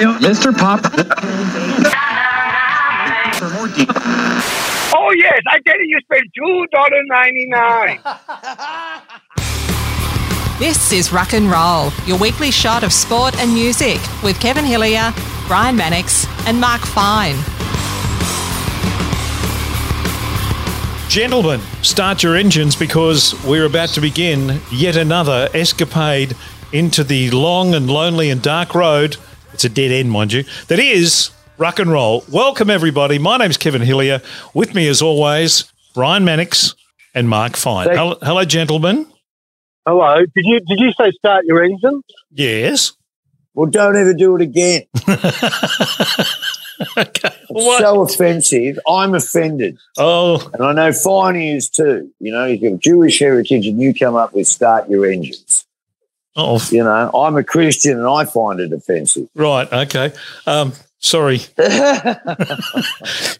Mr. Pop. Oh yes, I tell you, you spend two dollar ninety nine. This is Rock and Roll, your weekly shot of sport and music with Kevin Hillier, Brian Mannix, and Mark Fine. Gentlemen, start your engines because we're about to begin yet another escapade into the long and lonely and dark road. It's a dead end, mind you. That is rock and roll. Welcome, everybody. My name's Kevin Hillier. With me, as always, Brian Mannix and Mark Fine. Hello, hello, gentlemen. Hello. Did you did you say start your engine? Yes. Well, don't ever do it again. okay. So offensive. I'm offended. oh, And I know Finey is too. You know, you've got Jewish heritage and you come up with start your engines. Oh, You know, I'm a Christian and I find it offensive. right. Okay. Um, sorry.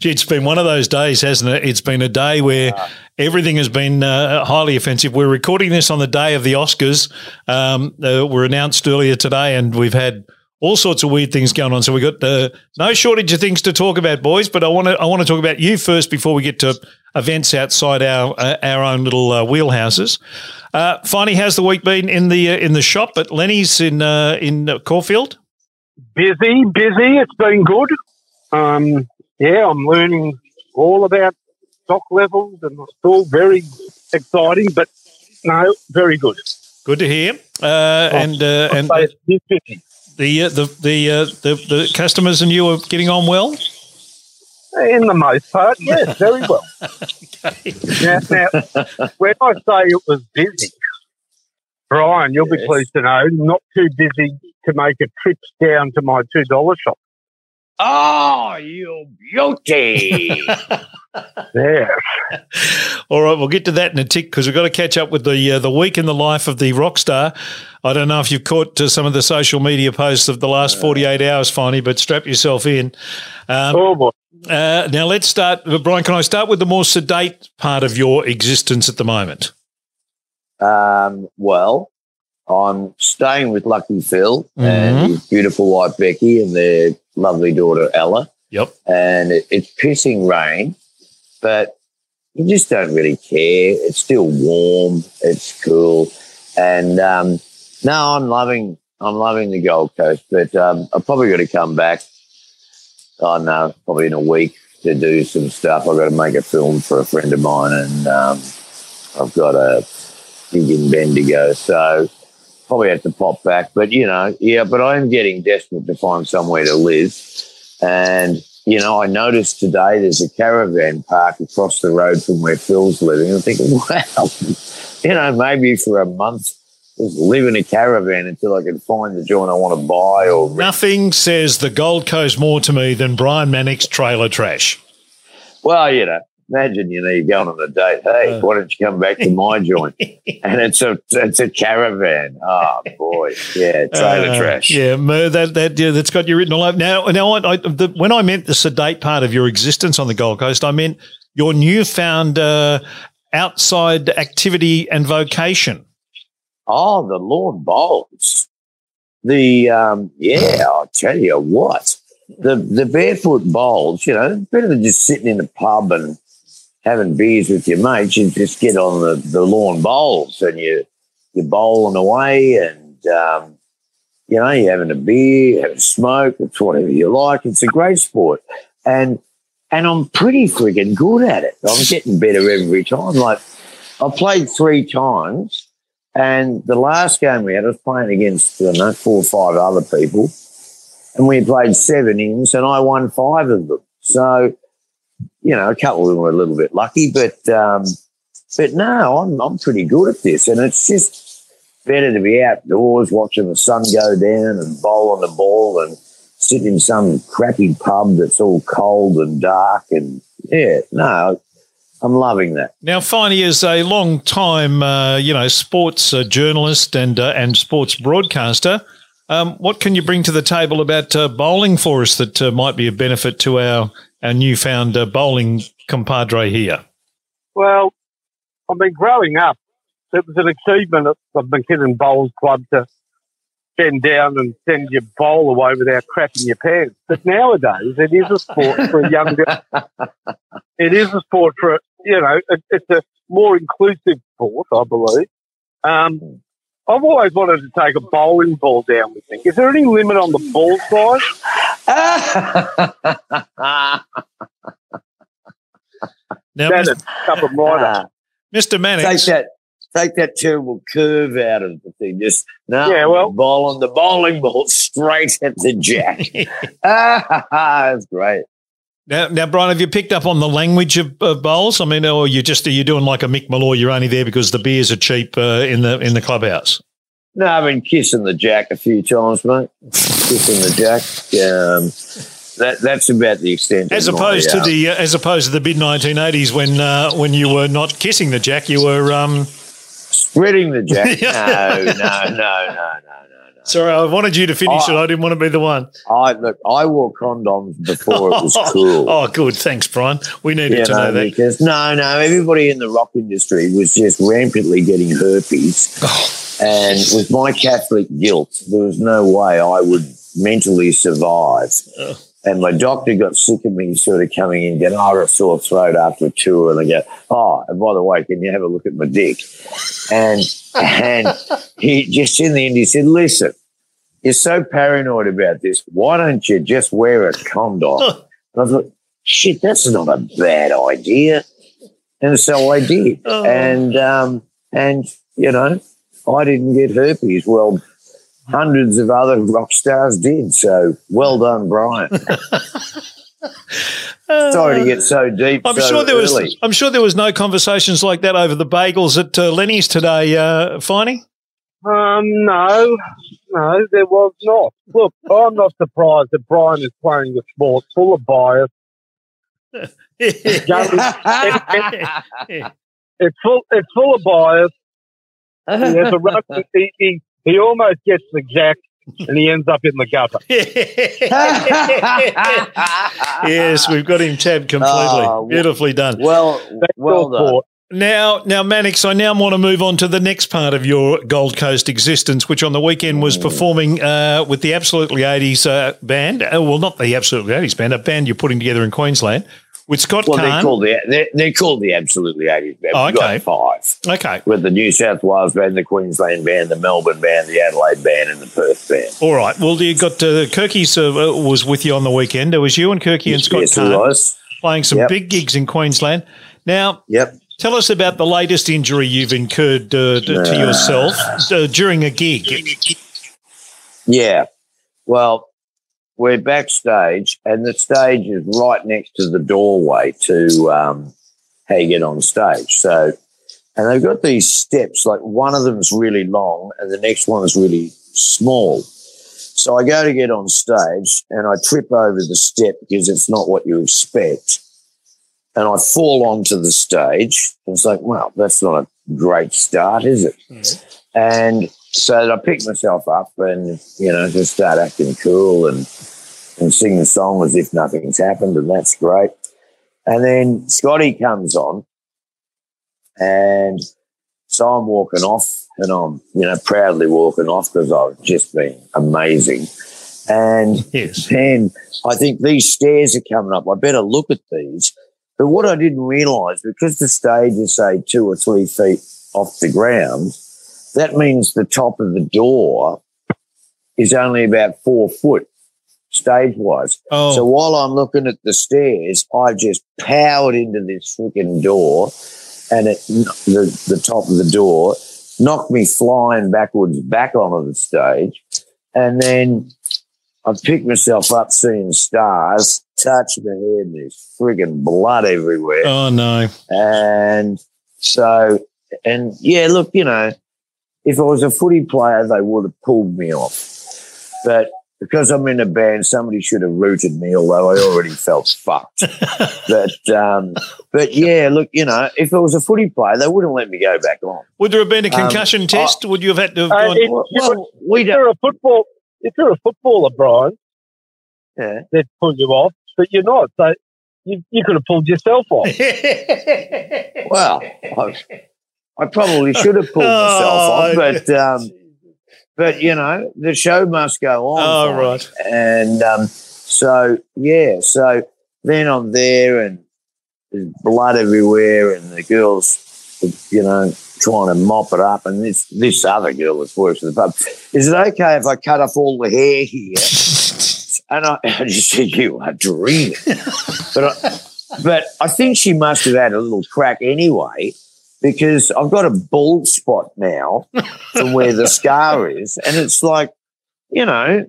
It's been one of those days, hasn't it? It's been a day where everything has been uh, highly offensive. We're recording this on the day of the Oscars. Um, uh, were announced earlier today, and we've had all sorts of weird things going on. So we've got uh, no shortage of things to talk about, boys. But I want to I want to talk about you first before we get to events outside our uh, our own little uh, wheelhouses. Uh, Finey, how's the week been in the uh, in the shop at Lenny's in uh, in uh, Caulfield? Busy, busy. It's been good. Um, yeah, I'm learning all about stock levels, and it's all very exciting. But no, very good. Good to hear. Uh, and uh, and busy. the uh, the the, uh, the the customers and you are getting on well. In the most part, yes, very well. Now, now, when I say it was busy, Brian, you'll be pleased to know, not too busy to make a trip down to my two dollar shop. oh, you beauty. Yeah, All right, we'll get to that in a tick because we've got to catch up with the uh, the week in the life of the rock star. I don't know if you've caught uh, some of the social media posts of the last forty eight hours, Finey, but strap yourself in. Um, oh boy. Uh, now let's start, Brian. Can I start with the more sedate part of your existence at the moment? um, well, I'm staying with Lucky Phil Mhm. and his beautiful wife Becky and their lovely daughter Ella. Yep. and it, it's pissing rain, but you just don't really care. It's still warm. It's cool, and um, no, I'm loving. I'm loving the Gold Coast, but um, I've probably got to come back. I don't know, probably in a week to do some stuff. I've got to make a film for a friend of mine, and um, I've got a gig in Bendigo, so probably have to pop back. But you know, yeah, but I am getting desperate to find somewhere to live. And, you know, I noticed today there's a caravan park across the road from where Phil's living. I'm thinking, wow, you know, maybe for a month, just live in a caravan until I can find the joint I want to buy or rent. Nothing says the Gold Coast more to me than Brian Mannix trailer trash. Well, you know, imagine, you know, you're going on a date. Hey, Uh. why don't you come back to my joint? And it's a it's a caravan. Oh, boy. Yeah, trailer Uh, trash. Yeah, that that yeah, that's got you written all over. Now, now, I, I, the, when I meant the sedate part of your existence on the Gold Coast, I meant your newfound uh, outside activity and vocation. Oh, the lawn bowls. The um, yeah, I'll tell you what. The the barefoot bowls, you know, better than just sitting in a pub and having beers with your mates. You just get on the, the lawn bowls and you you're bowling away and um, you know, you're having a beer, having a smoke, it's whatever you like. It's a great sport. And and I'm pretty friggin' good at it. I'm getting better every time. Like I've played three times and the last game we had, I was playing against, I know, four or five other people. And we played seven innings and I won five of them. So, you know, a couple of them were a little bit lucky, but, um, but no, I'm, I'm pretty good at this. And it's just better to be outdoors watching the sun go down and bowl on the ball and sit in some crappy pub that's all cold and dark. And yeah, no, I'm loving that. Now, Finey is a long time, uh, you know, sports uh, journalist and uh, and sports broadcaster. Um, what can you bring to the table about uh, bowling for us that uh, might be a benefit to our our newfound uh, bowling compadre here? Well, I've been growing up. It was an achievement at the McKinnon Bowls Club to bend down and send your bowl away without crapping your pants. But nowadays, it is a sport for a younger. it is a sport for you know. It, it's a more inclusive sport, I believe. Um, I've always wanted to take a bowling ball down with me. Is there any limit on the ball size? Now, That's Mis- a cup of rider. Mr. take that, take that terrible curve out of the thing. Just no, Yeah, well- ball on the bowling ball straight at the jack. ah, that's great. Now, now, Brian, have you picked up on the language of, of bowls? I mean, or you just are you doing like a Mick Molloy? You're only there because the beers are cheap uh, in the in the clubhouse. No, I've been kissing the jack a few times, mate. kissing the jack. Um, that that's about the extent. As of my, opposed to uh, the uh, as opposed to the mid 1980s when uh, when you were not kissing the jack, you were. Um, spreading the jack. no, no, no, no, no. Sorry, I wanted you to finish Oh. it. I didn't want to be the one. I look. I wore condoms before it was oh, cool. oh, good. Thanks, Brian. We needed You to know, know that. because no, no, everybody in the rock industry was just rampantly getting herpes, oh. and with my Catholic guilt, there was no way I would mentally survive. Oh. And my doctor got sick of me sort of coming in, getting, oh, I got a sore throat after a tour. And I go, oh, and by the way, can you have a look at my dick? And, and he just in the end, he said, listen, you're so paranoid about this. Why don't you just wear a condom? And I thought, shit, that's not a bad idea. And so I did. Oh. And, um, and, you know, I didn't get herpes. Well, hundreds of other rock stars did. So well done, Brian. Sorry to get so deep. I'm so sure there early. was. I'm sure there was no conversations like that over the bagels at uh, Lenny's today, uh, Finey. Um, no, no, there was not. Look, I'm not surprised that Brian is playing the sport full of bias. It's full. It's full of bias. He has a run. He, he, he almost gets the jack, and he ends up in the gutter. yes, we've got him tabbed completely. Oh, Beautifully done. well, That's well all done. Now, now, Mannix, I now want to move on to the next part of your Gold Coast existence, which on the weekend was performing uh, with the Absolutely 80s uh, band. Uh, well, not the Absolutely 80s band, a band you're putting together in Queensland with Scott Well, they're called the they're, they're called the absolutely eighties band. Oh, We've got okay. five okay. with the New South Wales band, the Queensland band, the Melbourne band, the Adelaide band, and the Perth band. All right. Well, you got uh, Kirky's uh, was with you on the weekend. It was you and Kirky and Scott yes, Carne playing some Yep. big gigs in Queensland. Now, Yep. tell us about the latest injury you've incurred uh, to, Nah. yourself uh, during a gig. Yeah. Well, we're backstage, and the stage is right next to the doorway to um, how you get on stage. So, and they've got these steps. Like one of them's really long, and the next one is really small. So I go to get on stage, and I trip over the step because it's not what you expect, and I fall onto the stage. And it's like, well, that's not a great start, is it? And so I pick myself up and, you know, just start acting cool and, and sing the song as if nothing's happened, and that's great. And then Scotty comes on, and so I'm walking off, and I'm, you know, proudly walking off because I've just been amazing. And Yes. then I think these stairs are coming up. I better look at these. But what I didn't realise, because the stage is, say, two or three feet off the ground, that means the top of the door is only about four foot stage wise. Oh, So while I'm looking at the stairs, I just powered into this freaking door and it, the, the top of the door knocked me flying backwards back onto the stage. And then I picked myself up seeing stars, touched my head, and there's friggin' blood everywhere. oh no. And so, and yeah, look, you know, if I was a footy player, they would have pulled me off. But because I'm in a band, somebody should have rooted me, although I already felt fucked. But, um, but yeah, look, you know, if it was a footy player, they wouldn't let me go back on. Would there have been a Um, concussion test? Would you have had to have Uh, gone? it- Well, well, we If don't. you're a football, if you're a footballer, Brian, Yeah. they'd pull you off, but you're not. So you, you could have pulled yourself off. Well, I, I probably should have pulled myself Oh, off, but um, but you know, the show must go on. Oh, right. And um, so yeah, so then I'm there and there's blood everywhere, and the girls, you know, trying to mop it up, and this this other girl that works at the pub. Is it okay if I cut off all the hair here? and I, I just said, "You are dreaming." but I, but I think she must have had a little crack anyway. Because I've got a bald spot now from where the scar is, and it's like, you know,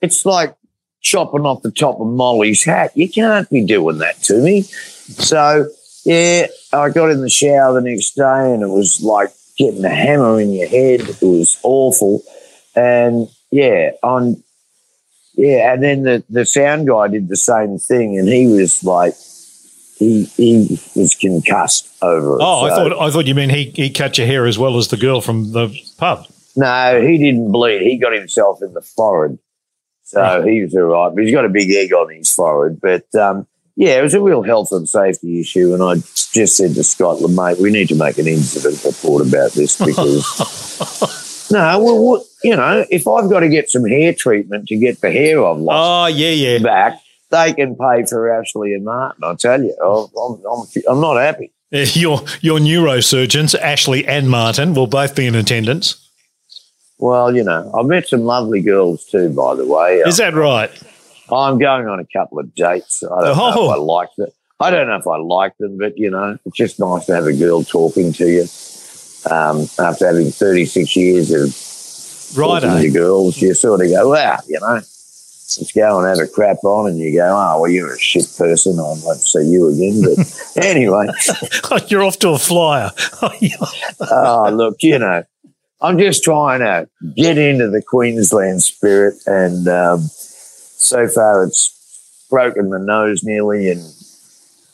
it's like chopping off the top of Molly's hat. You can't be doing that to me. So, yeah, I got in the shower the next day and it was like getting a hammer in your head. It was awful. And yeah, on, yeah, and then the, the sound guy did the same thing and he was like, he, he was concussed over it. Oh, I thought I thought you mean he, he cut your hair as well as the girl from the pub. No, he didn't bleed. He got himself in the forehead. So he was all right. But he's got a big egg on his forehead. But um, yeah, it was a real health and safety issue. And I just said to Scotland, mate, we need to make an incident report about this because, no, well, what, you know, if I've got to get some hair treatment to get the hair I've lost Oh, yeah, yeah. back, they can pay for Ashley and Martin. I tell you, I'm, I'm, I'm not happy. Your your neurosurgeons, Ashley and Martin, will both be in attendance. Well, you know, I've met some lovely girls too, by the way. Is that right? I'm going on a couple of dates. I don't know Oh. if I like them. I don't know if I like them, but you know, it's just nice to have a girl talking to you. Um, after having 36 years of Right, talking to girls, you sort of go, wow, you know, let's go and have a crap on, and you go, oh, well, you're a shit person. I won't see you again. But anyway, You're off to a flyer. oh, look, you know, I'm just trying to get into the Queensland spirit, and um, so far it's broken my nose nearly and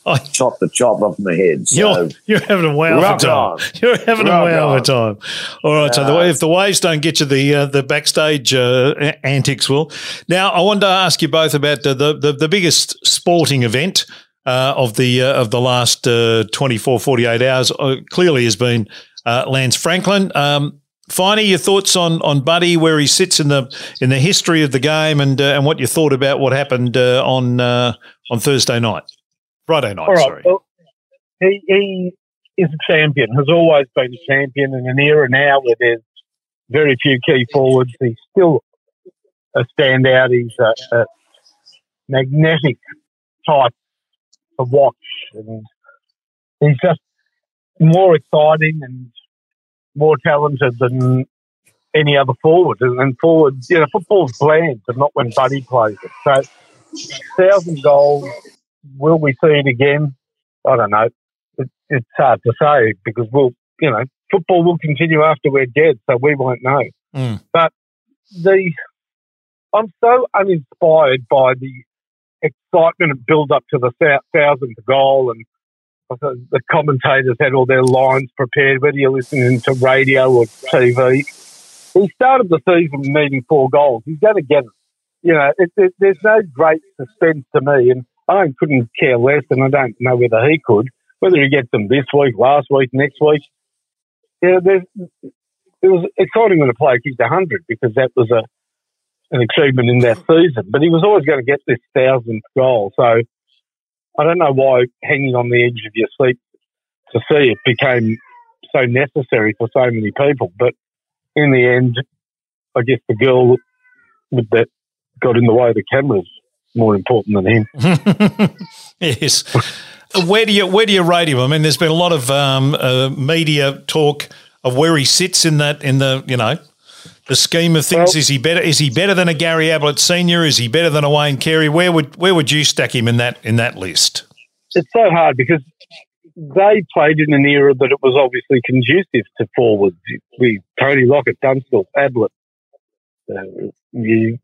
Oh. chop the chop off my head. So, You're, you're having a wow of a time. on. You're having a Rock wow of a time. All right. so the, Uh, if the waves don't get you the uh, the backstage uh, antics will. Now I wanted to ask you both about the the, the, biggest sporting event. Uh, of the uh, of the last uh, 24, 48 hours, uh, clearly has been uh, Lance Franklin. Um, Finey, your thoughts on on Buddy, where he sits in the in the history of the game, and uh, and what you thought about what happened uh, on uh, on Thursday night, Friday night. Right. Sorry. Well, he, he is a champion, has always been a champion in an era now where there's very few key forwards. He's still a standout. He's a, a magnetic type to watch. And he's just more exciting and more talented than any other forward. And, and forward, you know, football's bland, but not when Buddy plays it. So, thousand goals. Will we see it again? I don't know. It, it's hard to say because we'll, you know, football will continue after we're dead, so we won't know. Mm. But the, I'm so uninspired by the excitement and build up to the thou- thousandth goal, and the commentators had all their lines prepared, whether you're listening to radio or TV. He started the season needing four goals. He's going to get it. You know, it, it, there's no great suspense to me, and I couldn't care less, and I don't know whether he could. Whether he gets them this week, last week, next week. Yeah, it was exciting when a player kicked 100 because that was a an achievement in that season. But he was always going to get this thousandth goal. So I don't know why hanging on the edge of your seat to see it became so necessary for so many people. But in the end, I guess the girl with that got in the way of the cameras more important than him. yes. Where do you where do you rate him? I mean, there's been a lot of um, uh, media talk of where he sits in that in the you know the scheme of things. Well- is he better? Is he better than a Gary Ablett Senior? Is he better than a Wayne Carey? Where would where would you stack him in that in that list? it's so hard because they played in an era that it was obviously conducive to forwards. We Tony Lockett, Dunstall, Ablett. Uh, you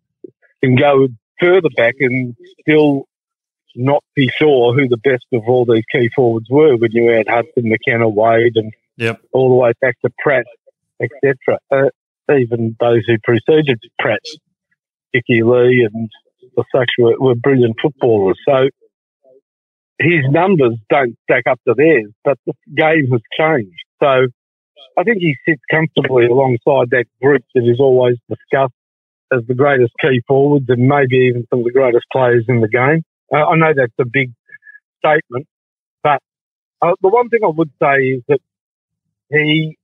can go further back and still not be sure who the best of all these key forwards were when you add Hudson, McKenna, Wade, and Yep. all the way back to Pratt, etc. Uh, even those who preceded Pratt, Dickie Lee and the such were, were brilliant footballers. So his numbers don't stack up to theirs, but the game has changed. So I think he sits comfortably alongside that group that is always discussed as the greatest key forwards and maybe even some of the greatest players in the game. Uh, I know that's a big statement, but uh, the one thing I would say is that he,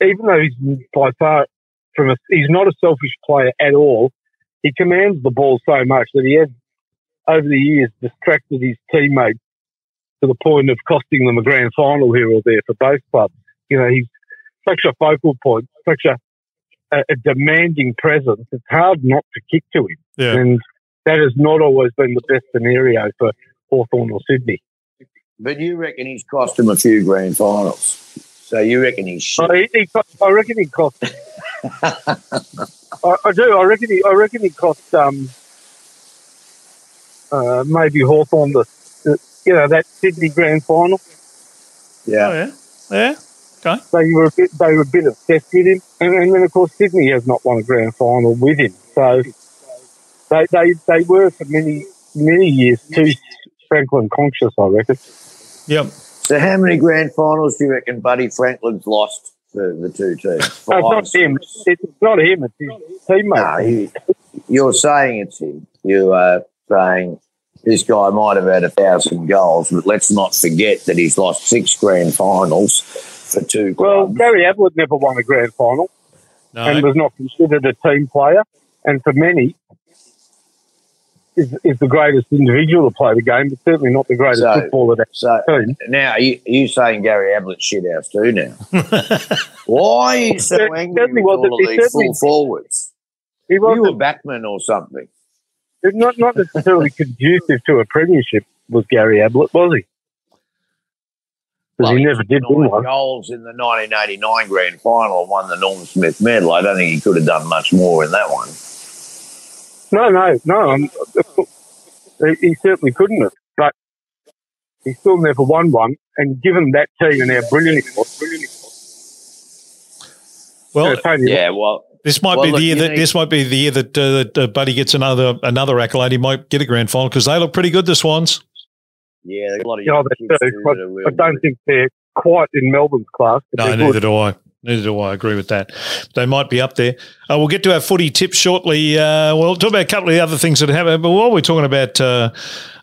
even though he's by far from a, he's not a selfish player at all. He commands the ball so much that he has, over the years, distracted his teammates to the point of costing them a grand final here or there for both clubs. You know, he's such a focal point, such a, a, a demanding presence. It's hard not to kick to him. Yeah. And that has not always been the best scenario for Hawthorn or Sydney. But you reckon he's cost him a few grand finals. So you reckon he's shit. I, he, I reckon he cost. I, I, do. I reckon. He, I reckon he cost um, uh, maybe Hawthorn the, the, you know that Sydney Grand Final. Yeah. Oh, yeah. Yeah. Okay. They were a bit. They were a bit obsessed with him, and, and then of course Sydney has not won a grand final with him. So they they, they were for many many years too Franklin conscious. I reckon. Yep. So how many grand finals do you reckon Buddy Franklin's lost for the two teams? No, it's not him. It's not him. It's his teammate. No, you, you're saying it's him. You are saying this guy might have had a thousand goals, but let's not forget that he's lost six grand finals for two Well, clubs. Gary Ablett never won a grand final No. and was not considered a team player, and for many. Is, is the greatest individual to play the game, but certainly not the greatest So- footballer to so team. now are you, are you saying Gary Ablett's shit house too now? Why are you so Cer- angry with all wasn't- of he these certainly- full forwards? He You were wasn't backman or something. not not necessarily conducive to a premiership. Was Gary Ablett? Was he? Because he never did win one. goals in the 1989 grand final and won the Norm Smith medal. I don't think he could have done much more in that one. No, no, no. Um, he, he certainly couldn't have, but he still never won one. And given that team and how brilliant it was, brilliant it was. well, Yeah, well, this might Well, be the year that know- this might be the year that, uh, that uh, Buddy gets another another accolade. He might get a grand final because they look pretty good. The Swans. Yeah, there's a lot of Yeah, young they kids do. too that are real I don't good. think they're quite in Melbourne's class. No, neither good. do I. Neither do I. I agree with that. They might be up there. Uh, we'll get to our footy tips shortly. Uh, we'll talk about a couple of the other things that happen. But while we're talking about uh,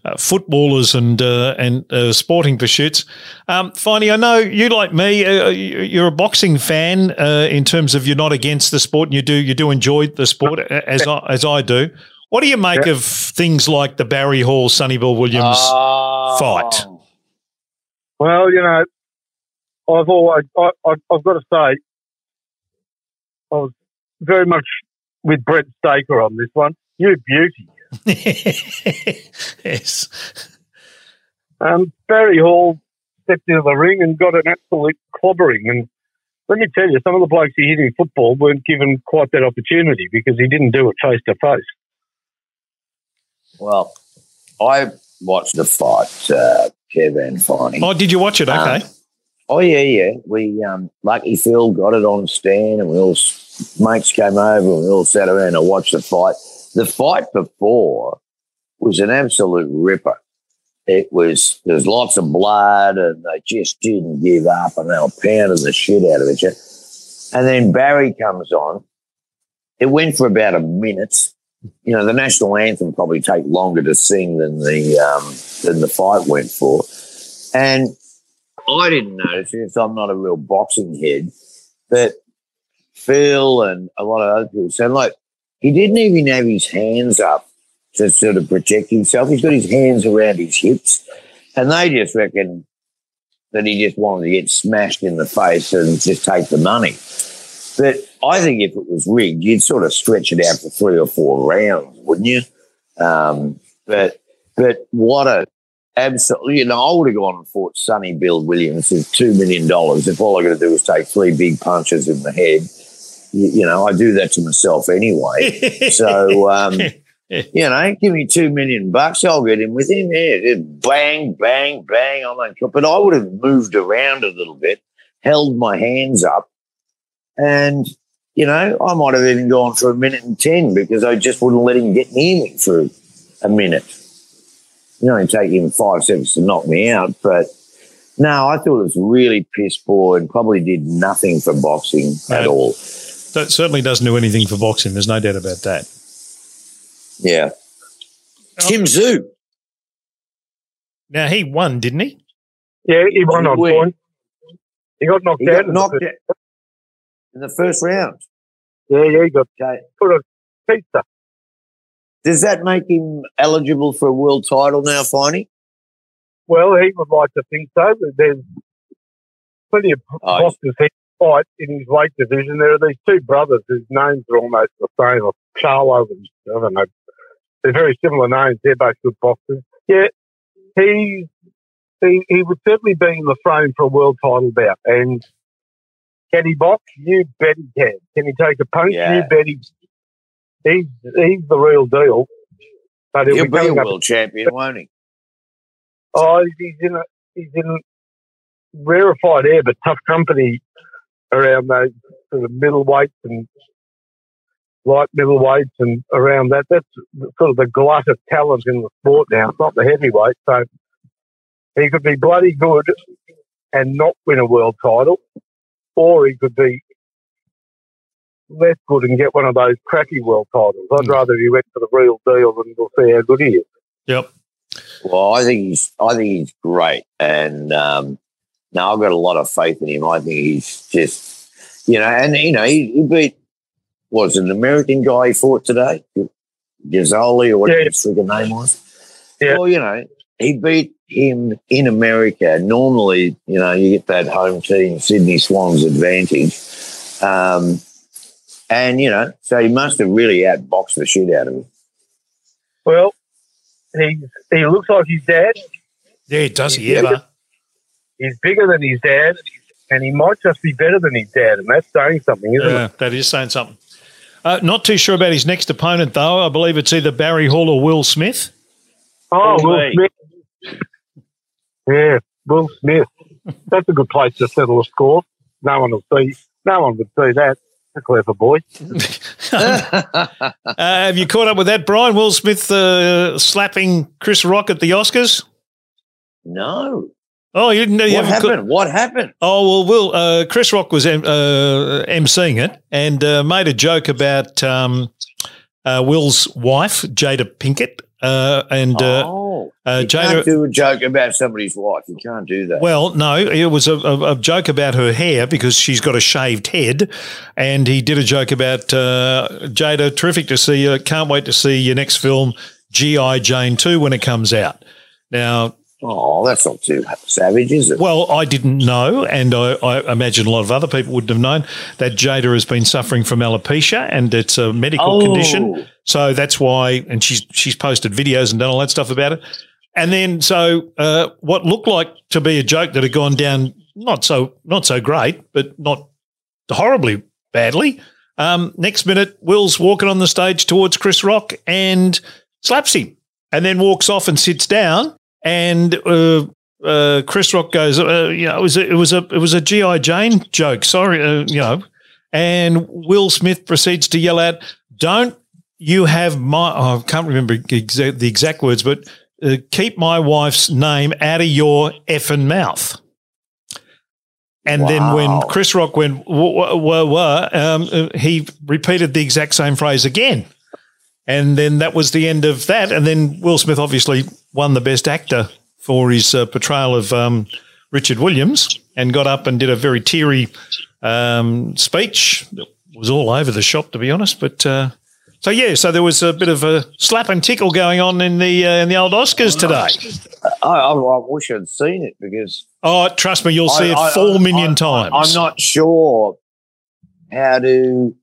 uh, footballers and uh, and uh, sporting pursuits, um, Finey, I know you like me. Uh, you- you're a boxing fan uh, in terms of you're not against the sport, and you do you do enjoy the sport as I, as I do. What do you make Yeah. of things like the Barry Hall, Sonny Bill Williams? Oh. fight. Well, you know, I've always, I, I, I've got to say, I was very much with Brent Staker on this one. You beauty. yes. Um, Barry Hall stepped into the ring and got an absolute clobbering. And let me tell you, some of the blokes he hit in football weren't given quite that opportunity because he didn't do it face to face. Well, I watched the fight, uh, Kev and Finey. Oh, did you watch it? Okay. Um, Oh yeah, yeah. We um, Lucky Phil got it on stand, and we all mates came over, and we all sat around and watched the fight. The fight before was an absolute ripper. It was there's lots of blood, and they just didn't give up, and they were pounding the shit out of each other. And then Barry comes on. It went for about a minute. You know, the national anthem probably take longer to sing than the um, than the fight went for, and I didn't notice since I'm not a real boxing head, but Phil and a lot of other people said, like, he didn't even have his hands up to sort of protect himself. He's got his hands around his hips, and they just reckon that he just wanted to get smashed in the face and just take the money. But I think if it was rigged, you'd sort of stretch it out for three or four rounds, wouldn't you? Um, but but what a absolutely, you know, I would have gone and fought Sonny Bill Williams for $2 million if all I got to do was take three big punches in the head. You, you know, I do that to myself anyway. so, um, you know, give me two million bucks, I'll get in with him. Yeah, just bang, bang, bang on that. But I would have moved around a little bit, held my hands up, and, you know, I might have even gone for a minute and 10 because I just wouldn't let him get near me for a minute. You know, it'd take him five seconds to knock me out, but No, I thought it was really piss poor and probably did nothing for boxing at No. all. That certainly doesn't do anything for boxing. There's no doubt about that. Yeah. Tim Tszyu. Now he won, didn't he? Yeah, he won on point. He got knocked He out. got in knocked out in the first round. Yeah, yeah, he got Okay. put a pizza. Does that make him eligible for a world title now, Finey? Well, he would like to think so, but there's plenty of Oh, boxers he fight in his weight division. There are these two brothers whose names are almost the same, like Charlo and I don't know. They're very similar names. They're both good boxers. Yeah, he's he, he would certainly be in the frame for a world title bout. And can he box? You bet he can. Can he take a punch? Yeah. You bet he. He's he's the real deal. But he'll, He'll be a coming up world champion, won't he? Oh, he's in a, he's in rarefied air, but tough company around those sort of middleweights and light middleweights and around that. That's sort of the glut of talent in the sport now. It's not the heavyweight, so he could be bloody good and not win a world title, or he could be less good and get one of those crappy world titles. I'd Hmm. rather he went for the real deal and we'll see how good he is. Yep. Well, I think he's I think he's great, and um, now I've got a lot of faith in him. I think he's just you know, and you know, he, he beat was an American guy he fought today, Gazzoli or whatever Yeah. his freaking name was. Yeah. Well, you know, he beat him in America. Normally, you know, you get that home team Sydney Swans advantage. Um, and you know, so he must have really outboxed the shit out of him. Well, he he looks like his dad. Yeah, he does he Yeah. ever? He's bigger than his dad, and he might just be better than his dad, and that's saying something, isn't Yeah, it? that is saying something. Uh, not too sure about his next opponent, though. I believe it's either Barry Hall or Will Smith. Oh, Oh, Will. Smith. Yeah, Will Smith. That's a good place to settle a score. No one will see. No one would see that. A clever boy. Uh, have you caught up with that, Brian? Will Smith uh, slapping Chris Rock at the Oscars? no. Oh, you didn't know you What haven't caught- happened? What happened? Oh well, Will uh, Chris Rock was em- uh, emceeing it and uh, made a joke about um, uh, Will's wife, Jada Pinkett, uh, and uh, oh, uh, you Jada. can't do a joke about somebody's wife. You can't do that. Well, no, it was a, a, a joke about her hair because she's got a shaved head, and he did a joke about uh, Jada. Terrific to see you. Can't wait to see your next film, GI Jane Two, when it comes out. Now, oh, that's not too savage, is it? well, I didn't know, and I, I imagine a lot of other people wouldn't have known that Jada has been suffering from alopecia, and it's a medical Oh. condition. So that's why, and she's she's posted videos and done all that stuff about it. And then, so uh, what looked like to be a joke that had gone down not so not so great, but not horribly badly. Um, next minute, Will's walking on the stage towards Chris Rock and slaps him, and then walks off and sits down. And uh, uh, Chris Rock goes, uh, you know, it was a, it was a it was a GI Jane joke. Sorry, uh, you know. And Will Smith proceeds to yell out, "Don't you have my? Oh, I can't remember exa- the exact words, but uh, keep my wife's name out of your effing mouth." And then when Chris Rock went, whoa, whoa, whoa, um, uh, he repeated the exact same phrase again. And then that was the end of that. And then Will Smith obviously won the Best Actor for his uh, portrayal of um, Richard Williams and got up and did a very teary um, speech. It was all over the shop, to be honest. But uh, so yeah, so there was a bit of a slap and tickle going on in the uh, in the old Oscars today. I, I, I wish I'd seen it because Oh, trust me, you'll see I- it four million times. I'm not sure how to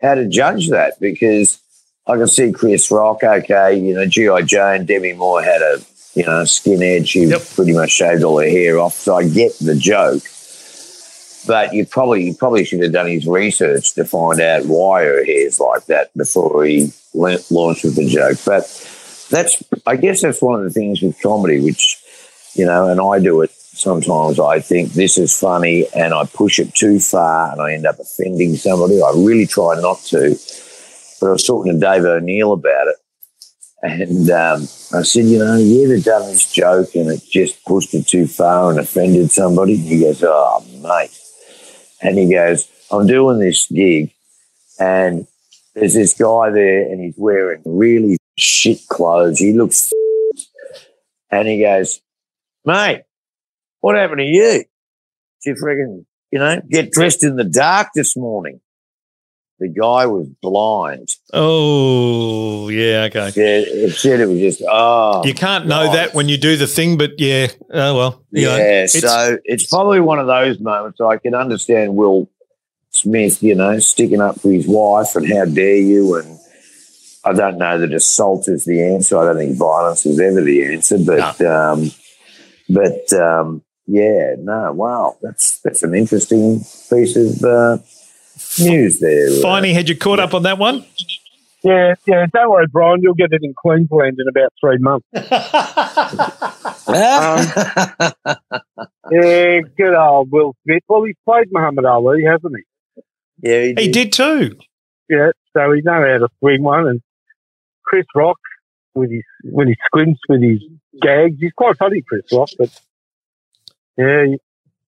how to judge that because I can see Chris Rock. Okay, you know, GI Jane, Demi Moore had a you know skinhead. She Yep. pretty much shaved all her hair off, so I get the joke. But you probably you probably should have done his research to find out why her hair's like that before he la- launched with the joke. But that's I guess that's one of the things with comedy, which you know, and I do it sometimes. I think this is funny, and I push it too far, and I end up offending somebody. I really try not to. But I was talking to Dave O'Neill about it, And um, I said, you know, you ever done this joke and it just pushed it too far and offended somebody? He goes, oh, mate. And he goes, I'm doing this gig and there's this guy there and he's wearing really shit clothes. He looks, and he goes, mate, what happened to you? Did you freaking, you know, get dressed in the dark this morning? The guy was blind. Oh, yeah, okay. Yeah, it said it was just, oh. You can't know God. that when you do the thing, but yeah, oh well. You know, yeah, it's- so it's probably one of those moments I can understand Will Smith, you know, sticking up for his wife and how dare you. And I don't know that assault is the answer. I don't think violence is ever the answer. But, um, but um, yeah, no, wow, that's that's an interesting piece of uh, news there. Finey, had you caught up on that one? Yeah, yeah. Don't worry, Brian. You'll get it in Queensland in about three months. Um, yeah, good old Will Smith. Well, he's played Muhammad Ali, hasn't he? yeah, he He did. did too. Yeah, so he knows how to swing one. And Chris Rock, with his when he squints with his gags, he's quite funny, Chris Rock. But yeah, he-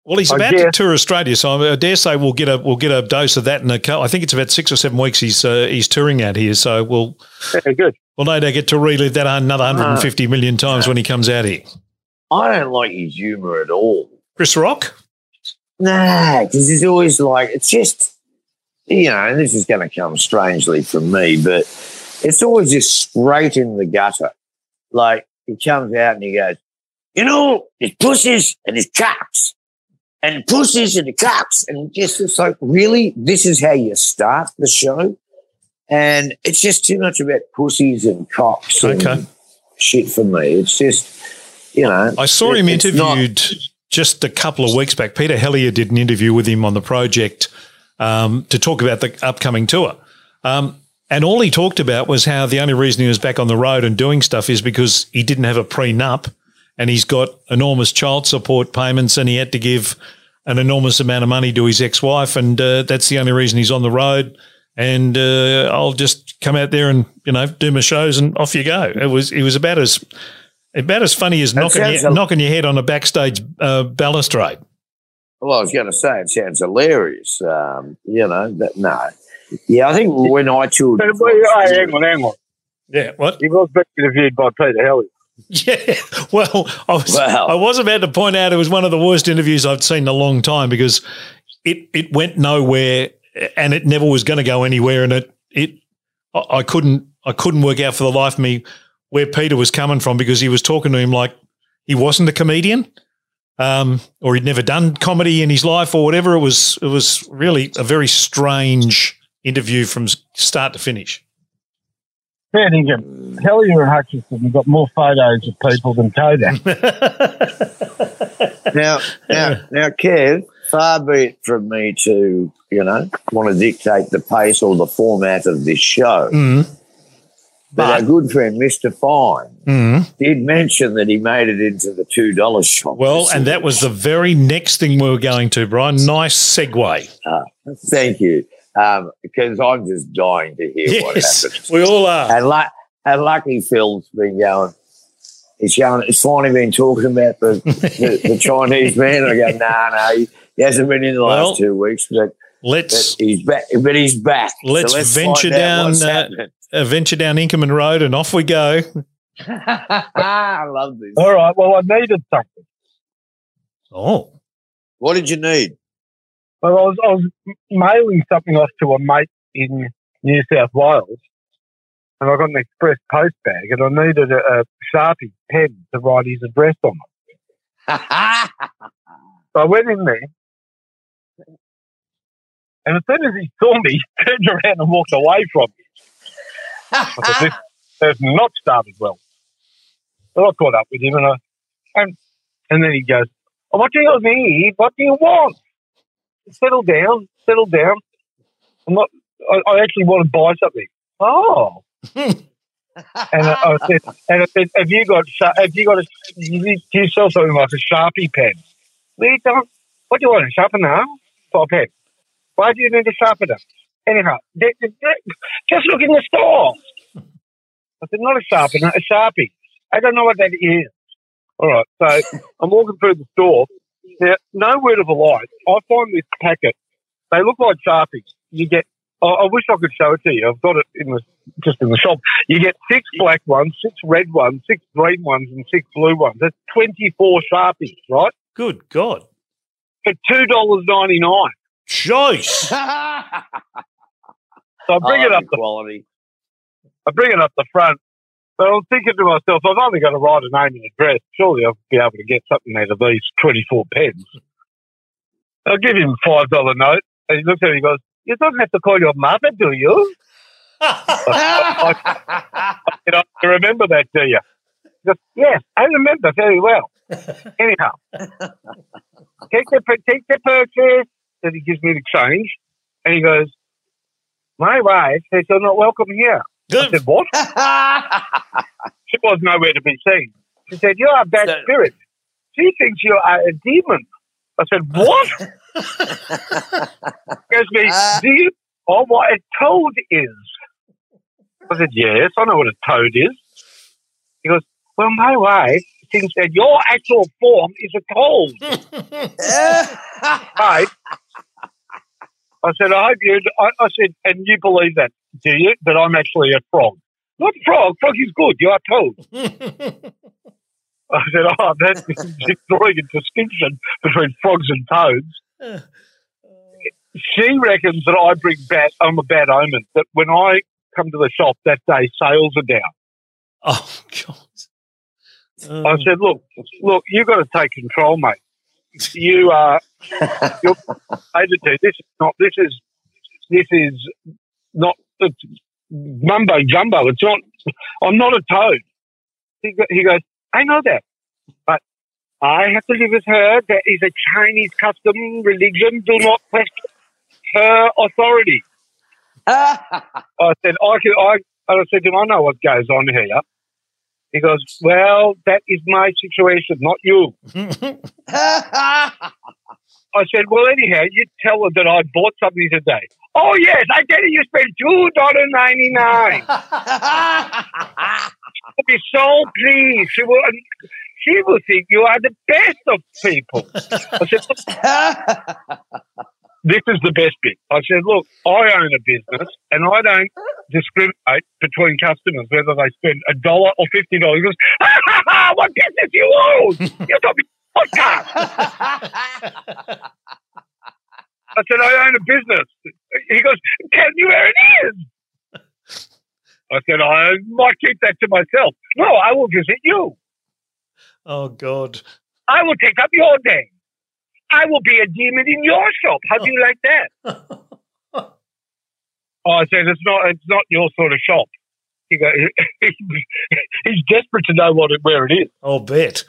Well, he's I about to tour Australia, so I dare say we'll get a we'll get a dose of that in a. cou- I think it's about six or seven weeks he's uh, he's touring out here, so we'll yeah, good. we'll no doubt get to relive that another Ah. 150 million times when he comes out here. I don't like his humour at all. Chris Rock. Nah, because he's always like it's just you know, and this is going to come strangely from me, but it's always just straight in the gutter. Like he comes out and he goes, you know, there's pussies and there's cocks, and pussies and the cocks, and just it's like, really, this is how you start the show, and it's just too much about pussies and cocks and shit for me. It's just, you know, I saw him it's not- interviewed just a couple of weeks back. Peter Helliar did an interview with him on the project um, to talk about the upcoming tour. Um, and all he talked about was how the only reason he was back on the road and doing stuff is because he didn't have a prenup and he's got enormous child support payments and he had to give an enormous amount of money to his ex-wife and uh, that's the only reason he's on the road and uh, I'll just come out there and you know do my shows and off you go. It was it was about as about as funny as knocking your, a- knocking your head on a backstage uh, balustrade. Well, I was going to say it sounds hilarious. Um, you know, that, no. Yeah, I think when I toured. Hey, hang on, hang on. Yeah, what? He was being interviewed by Peter Helly. Yeah. Well, I was Wow. I was about to point out it was one of the worst interviews I've seen in a long time because it it went nowhere and it never was going to go anywhere and it it I couldn't I couldn't work out for the life of me where Peter was coming from because he was talking to him like he wasn't a comedian. Um, or he'd never done comedy in his life or whatever. It was it was really a very strange interview from start to finish. Fair dinkum. Helly and Hutchinson have got more photos of people than Kodak. Now, now, now, Kev, far be it from me to, you know, want to dictate the pace or the format of this show. Mm, But our good friend, Mr. Fine, mm. did mention that he made it into the $2 shop. Well, and that was the very next thing we were going to, Brian. Nice segue. Thank you. Um, because I'm just dying to hear what Yes, happened. we all are. And, lu- and lucky Phil's been going, he's going, it's finally been talking about the, the, the Chinese man. I go, nah, no, he, he hasn't been in the last Well, two weeks, but, but Let's he's back. But he's back. Let's find venture down, uh, uh, venture down Inkerman Road and off we go. I love this. All right, well, I needed something. Oh, What did you need? Well, I was, I was mailing something off to a mate in New South Wales, and I got an express post bag, and I needed a, a Sharpie pen to write his address on it. So I went in there, and as soon as he saw me, he turned around and walked away from me. I thought, this has not started well. But I caught up with him, and I, and, and then he goes, oh, "What do you need? What do you want? Settle down, settle down. I'm not. I, I actually want to buy something. Oh." And I, I said, and I said, have you got, have you got a, do you sell something like a Sharpie pen? We don't, what do you want, a sharpener for a pen? Why do you need a sharpener? Anyhow, th- th- th- just look in the store. I said, not a sharpie, no, a sharpie. I don't know what that is. All right, so I'm walking through the store. Now, no word of a lie. I find this packet. They look like sharpies. You get. I, I wish I could show it to you. I've got it in the just in the shop. You get six black ones, six red ones, six green ones, and six blue ones. That's twenty four sharpies, right? Good God. For two dollars ninety nine. Choice. So I bring it up the quality. I bring it up the front. But I'm thinking to myself, I've only got to write a name and address. Surely I'll be able to get something out of these 24 pens. I'll give him a $5 note. And he looks at me and goes, You don't have to call your mother, do you? You know, I remember that, do you? He goes, Yes, I remember very well. Anyhow, take the, take the purchase. Then he gives me the change. And he goes, My wife says you're not welcome here. I said, What? She was nowhere to be seen. She said, You're a bad So- spirit. She thinks you are a demon. I said, What? Goes me, Do you know what a toad is? I said, Yes, I know what a toad is. He goes, Well, my wife thinks that your actual form is a toad. Right? I said, I hope you. I, I said, and you believe that, do you? That I'm actually a frog. Not frog. Frog is good. You are toad. I said, oh, that's drawing a distinction between frogs and toads. She reckons that I bring bad. I'm a bad omen. That when I come to the shop that day, sales are down. oh, God. Oh, I said, look, look, you've got to take control, mate. You are, to. This is not. This is, this is not it's mumbo jumbo. It's not. I'm not a toad. He, go, he goes, I know that, but I have to live with her. That is a Chinese custom, religion. Do not question her authority. I said, I can. I, and I said to him, I know what goes on here. He goes, Well, that is my situation, not you. I said, Well, anyhow, you tell her that I bought something today. Oh, yes, I tell you, you spent $2.99. She'll be so pleased. She will, she will think you are the best of people. I said, this is the best bit. I said, look, I own a business and I don't discriminate between customers whether they spend a dollar or fifty dollars. He goes, ha ha ha, what business you own? You got I said, I own a business. He goes, tell me where it is. I said, I might keep that to myself. No, I will visit you. oh, God. I will take up your day. I will be a demon in your shop. How do you like that? Oh, I said it's not. It's not your sort of shop. He goes, he's desperate to know what it, where it is. I'll bet.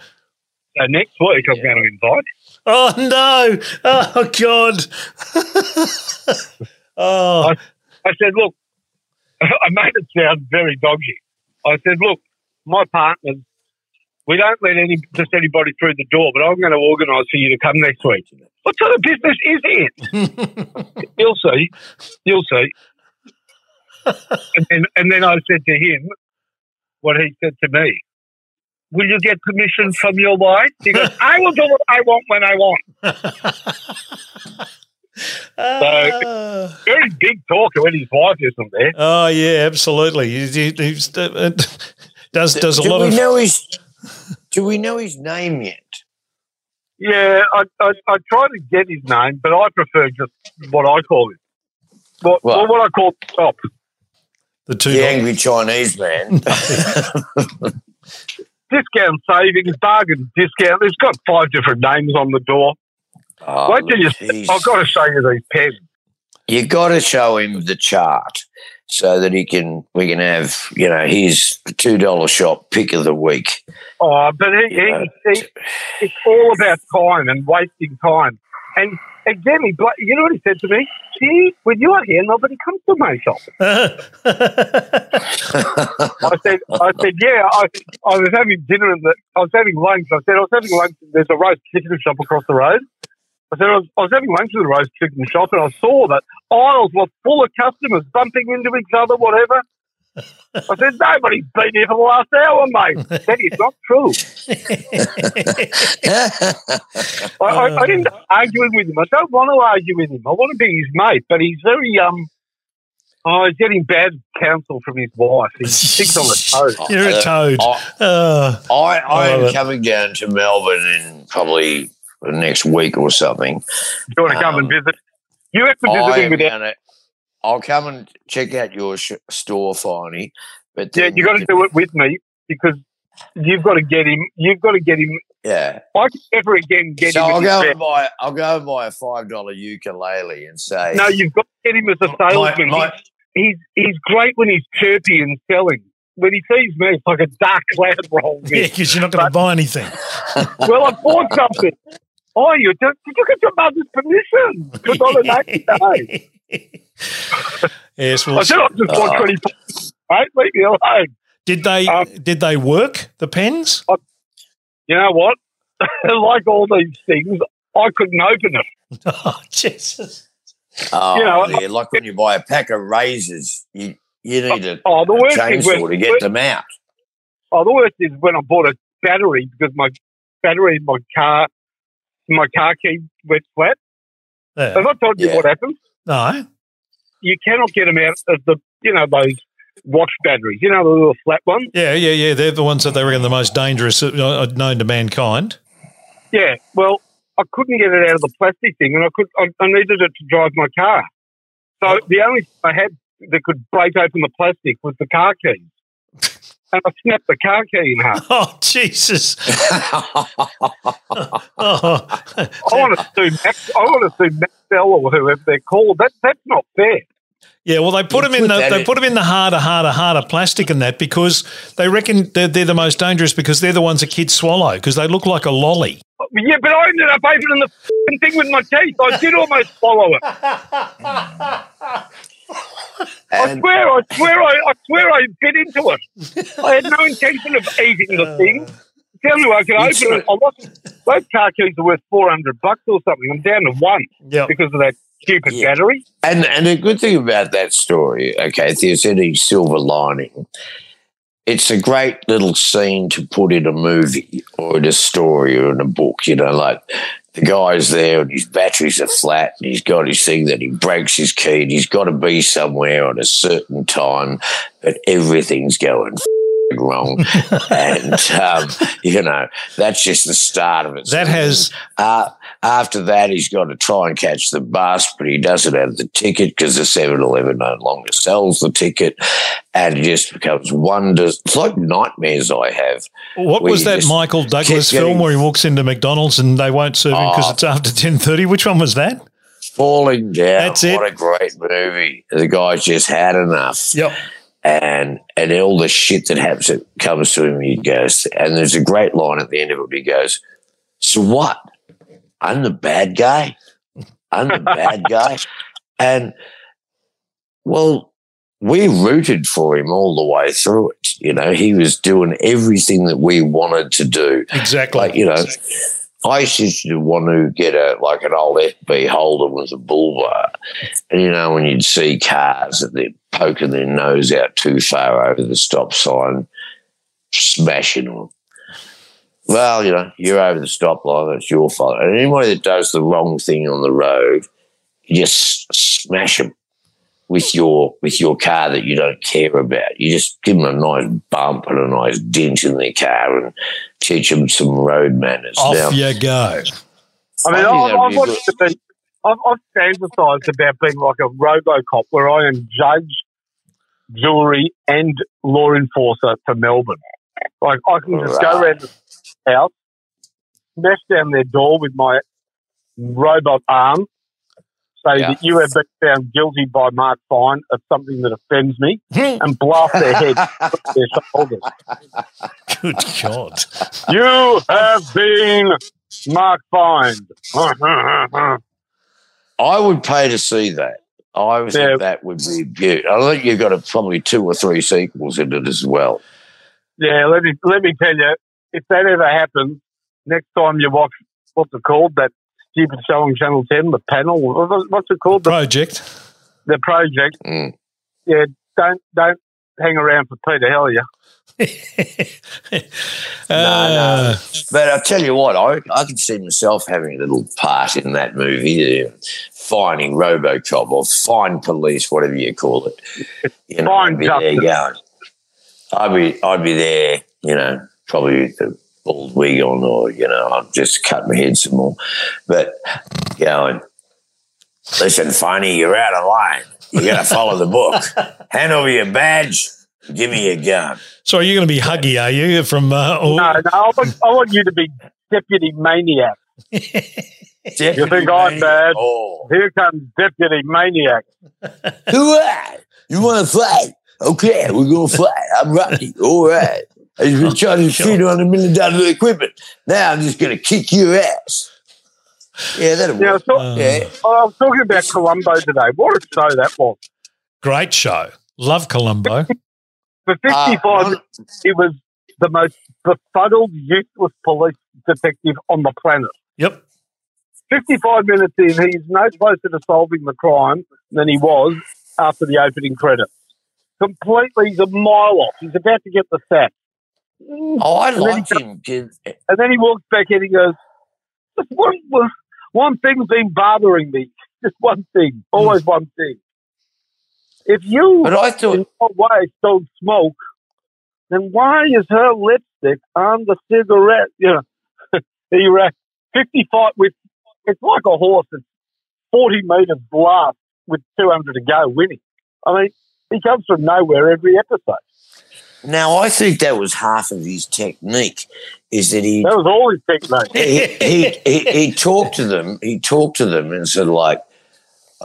So next week I'm going to invite. Oh, no. Oh, God. oh, I said, look, I made it sound very dodgy. I said, look, my partners, we don't let any just anybody through the door, but I'm going to organise for you to come next week. What sort of business is it? You'll see. You'll see. and, then, and then I said to him what he said to me. Will you get permission from your wife? He goes, I will do what I want when I want. Ah. Very big talker when his wife isn't there. oh, yeah, absolutely. He, he, he's, uh, does does a do lot we of know his? Do we know his name yet? Yeah, I, I, I try to get his name, but I prefer just what I call him. What, What? well, what I call top. the two. The angry Chinese man. Discount savings, bargain discount. It's got five different names on the door. Oh, Wait till you. I've got to show you these pens. you got to show him the chart so that he can we can have you know his two dollar shop pick of the week. Oh, but he, he, he, it's all about time and wasting time. And again, he, bla- you know what he said to me? See, when you are here, nobody comes to my shop. I said, I said, yeah. I, I was having dinner in the, I was having lunch. I said, I was having lunch. There's a roast chicken shop across the road. I said, I was, I was having lunch at the roast chicken shop, and I saw that aisles were full of customers bumping into each other, whatever. I said, nobody's been here for the last hour, mate. That is not true. I, I, I didn't argue with him. I don't want to argue with him. I want to be his mate, but he's very um. Oh, he's getting bad counsel from his wife. He sticks on the toes. You're a toad. I, Uh, I, I I love am coming down to Melbourne in probably the next week or something. Do you want to come and Um, visit? You have to I visit him am without. gonna, I'll come and check out your sh- store, Finey. But Yeah, then you got to do it with me because you've got to get him. You've got to get him. Yeah. I can never again get So him. I'll go and buy. I'll go and buy a five dollar ukulele and say, No, you've got to get him as a salesman. my- he's he's great when he's chirpy and selling. When he sees me, it's like a dark cloud rolls yeah, because you're not going to buy anything. well, I bought something. Oh, you just did you get your mother's permission? Good on a ninety day. Yes. Well, I said I just bought Oh. twenty. Right, leave me alone. did they Um, did they work the pens? You know what? like all these things, I couldn't open it. Oh Jesus! oh, you know, yeah, like when you buy a pack of razors, you you need a, Oh, the worst is chainsaw when, to get them out. oh, the worst is when I bought a battery because my battery in my car, my car key went flat. Yeah. Have I told you Yeah. what happened? No. You cannot get them out of the, you know, those watch batteries, you know, the little flat ones. Yeah, yeah, yeah. They're the ones that they reckon the most dangerous uh, known to mankind. Yeah. Well, I couldn't get it out of the plastic thing, and I could, I, I needed it to drive my car. So the only thing I had that could break open the plastic was the car keys, and I snapped the car key in half. Oh Jesus! Oh, I want to sue Max. I want to sue Maxell or whoever they're called. That that's not fair. Yeah, well, they put You them in the they in- put them in the harder, harder, harder plastic and that because they reckon they're, they're the most dangerous because they're the ones that kids swallow because they look like a lolly. Yeah, but I ended up opening the thing with my teeth. I did almost swallow it. I swear, I swear, I, I swear, I bit into it. I had no intention of eating the thing. Tell only way I could open it. I lost those car keys are worth four hundred bucks or something. I'm down to one Yeah, because of that stupid Yeah. battery. And and the good thing about that story, okay, if there's any silver lining, it's a great little scene to put in a movie or in a story or in a book. You know, like the guy's there and his batteries are flat and he's got his thing that he breaks his key and he's got to be somewhere at a certain time, but everything's going wrong. and, um, you know, that's just the start of it. that has Uh, after that, he's got to try and catch the bus, but he doesn't have the ticket because the 7 Eleven no longer sells the ticket. And it just becomes wonders. It's like nightmares I have. what was that Michael Douglas keep film where he walks into McDonald's and they won't serve him because Oh. it's after ten thirty? Which one was that? Falling down. That's it. What a great movie. The guy's just had enough. Yep. And and all the shit that happens that comes to him, he goes, and there's a great line at the end of it. He goes, "So what? I'm the bad guy. I'm the bad guy." And well, we rooted for him all the way through it. You know, he was doing everything that we wanted to do. Exactly. Like you know, I used to want to get a like an old FB Holden with a bull bar, and you know when you'd see cars that they're poking their nose out too far over the stop sign, smashing them. Well, you know, you're over the stop line, it's your fault. And anybody that does the wrong thing on the road, you just smash them with your with your car that you don't care about. You just give them a nice bump and a nice dent in their car and teach them some road manners. Off Now, you go. I mean, I've, I've be a wanted to be. I've, I've fantasized about being like a RoboCop, where I am judge, jury, and law enforcer for Melbourne. Like I can just go Right. around the house, smash down their door with my robot arm, say Yeah. that you have been found guilty by Mark Fine of something that offends me, hmm. and blast their head, their shoulders. Good God. You have been Mark Fine. I would pay to see that. I would Yeah. think that would be beautiful. I think you've got a, probably two or three sequels in it as well. Yeah, let me let me tell you, if that ever happens, next time you watch what's it called that stupid show on Channel Ten, the panel, what's it called, the, Project. the project? Mm. Yeah, don't don't hang around for Peter Helliar. Uh, But I'll tell you what, I, I can see myself having a little part in that movie, uh, finding RoboCop or fine police, whatever you call it. You know, Fine I'd be there justice. going. I'd be, I'd be there, you know, probably with the bald wig on, or you know, I'd just cut my head some more. But going, listen, Finey, you're out of line. You got to follow the book. Hand over your badge. Give me a gun. so are you going to be huggy? Are you from? Uh, No, no, I want, I want you to be deputy maniac. You think I'm bad? Oh. Here comes deputy maniac. All right. You want to fight? Okay, we're going to fight. I'm Rocky. All right. I've been charging three hundred million dollars of equipment. Now I'm just going to kick your ass. Yeah, that'll Yeah, work. so, Uh, Yeah. I was talking about Columbo today. What a show that was. Great show. Love Columbo. For 55 Uh, minutes, he was the most befuddled, useless police detective on the planet. Yep. 55 minutes in, he's no closer to solving the crime than he was after the opening credits. Completely, he's a mile off. He's about to get the sack. Mm. oh, I And liked him. And then he walks back in and goes, Just one, one, thing's been bothering me. Just one thing. Always hmm. one thing. If you But I in thought, no way don't smoke, then why is her lipstick on the cigarette? You know, he ran 55 with, it's like a horse that's 40 metres last with 200 to go winning. I mean, he comes from nowhere every episode. Now I think that was half of his technique. Is that he That was all his technique. he, he, he, he talked to them. He talked to them and said, like,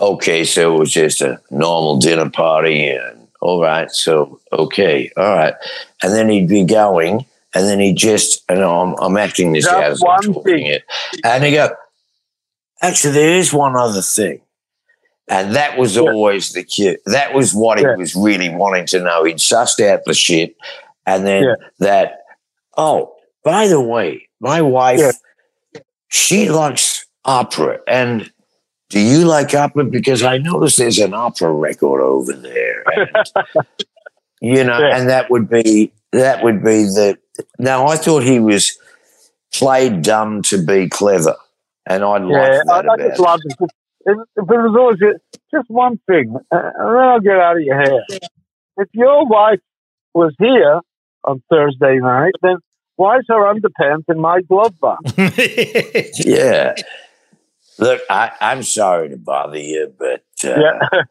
okay, so it was just a normal dinner party, and all right, so okay, all right, and then he'd be going, and then he just, and I'm, I'm acting this out as I'm talking thing. it, and he go, actually, there is one other thing. And that was Yeah. always the cue. That was what he was really wanting to know. He'd sussed out the shit. And then Yeah. that, oh, by the way, my wife, Yeah. she likes opera. And do you like opera? Because I noticed there's an opera record over there. And, you know, Yeah. and that would be, that would be the, now I thought he was played dumb to be clever. And I Yeah, like I, that I about just love it. If, if it was always just, just one thing, uh, and then I'll get out of your hair. If your wife was here on Thursday night, then why is her underpants in my glove box? Yeah. Look, I, I'm sorry to bother you, but uh, Yeah.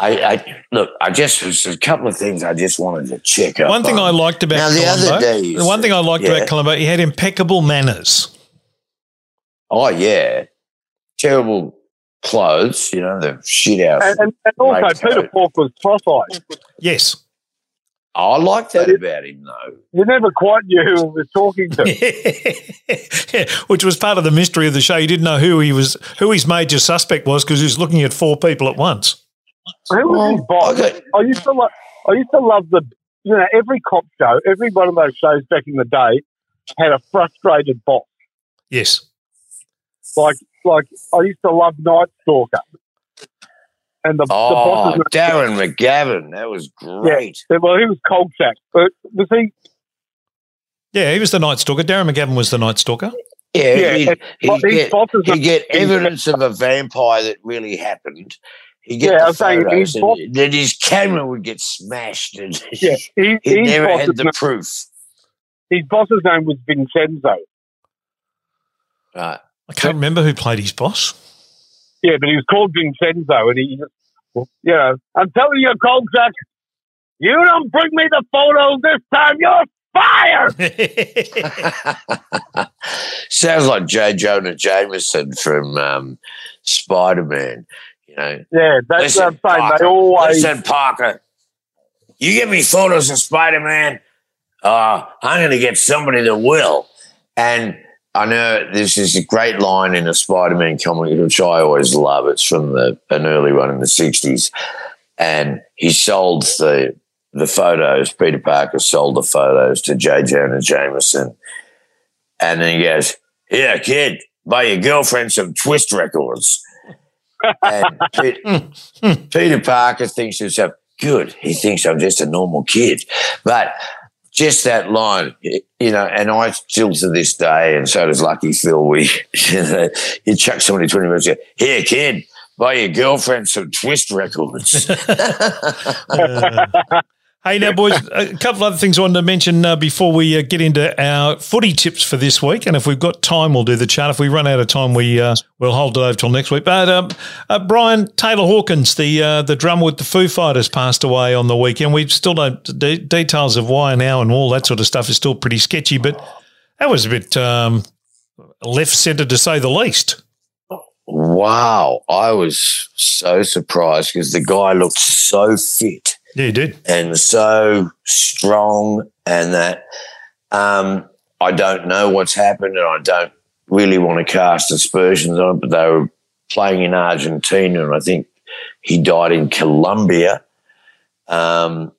I, I look. I just there's a couple of things I just wanted to check up. One thing on. I liked about Now, the Columbo, other day the one thing I liked yeah. about Columbo, he had impeccable manners. oh yeah, terrible clothes. You know the shit out. And, and, and also, Peter so- Falk was cross-eyed. Yes. I like that it- about him though. You never quite knew who he was talking to. Which was part of the mystery of the show. You didn't know who he was, who his major suspect was, because he was looking at four people at once. Who was his boss? Okay. I used to love. I used to love the. You know, every cop show, every one of those shows back in the day had a frustrated boss. Yes. Like, like I used to love Night Stalker, and the, the oh, boss Oh, was Darren McGavin, that was great. well, he was Kolchak, but was he? Yeah, he was the Night Stalker. Darren McGavin was the Night Stalker. Yeah, Yeah, he'd, he'd well, his get, boss he'd get evidence of a vampire that really happened. He'd get Yeah, the I'm saying photos, his boss- and then his camera would get smashed, and Yeah, he, he never had the na- proof. his boss's name was Vincenzo. Right. I can't remember who played his boss. Yeah, but he was called Vincenzo, and he, you know, I'm telling you, Kolchak, you don't bring me the photos this time, you're fired. Sounds like J. Jonah Jameson from um, Spider Man. You know, Yeah, that's Listen, what I'm saying. Parker, They always. listen, Parker. You give me photos of Spider Man, uh, I'm going to get somebody that will. And I know this is a great line in a Spider Man comic, which I always love. It's from the an early one in the 60s. And he sold the the photos, Peter Parker sold the photos to J. Jonah Jameson. And then he goes, Yeah, kid, buy your girlfriend some twist records. and Pe- hmm. Peter Parker thinks to himself, good. He thinks I'm just a normal kid. But just that line, you know, and I still to this day, and so does Lucky Phil, we, you know, you chuck somebody 20 minutes, ago, here, kid, buy your girlfriend some twist records. Hey, now, boys, a couple of other things I wanted to mention uh, before we uh, get into our footy tips for this week. And if we've got time, we'll do the chart. If we run out of time, we, uh, we'll hold it over till next week. But um, uh, Brian Taylor Hawkins, the uh, the drummer with the Foo Fighters, passed away on the weekend. We still don't, de- details of why now and all that sort of stuff is still pretty sketchy, but that was a bit um, left centre to say the least. wow. I was so surprised because the guy looked so fit. Yeah, he did. and so strong and that um, I don't know what's happened and I don't really want to cast aspersions on it, but they were playing in Argentina and I think he died in Colombia. Um,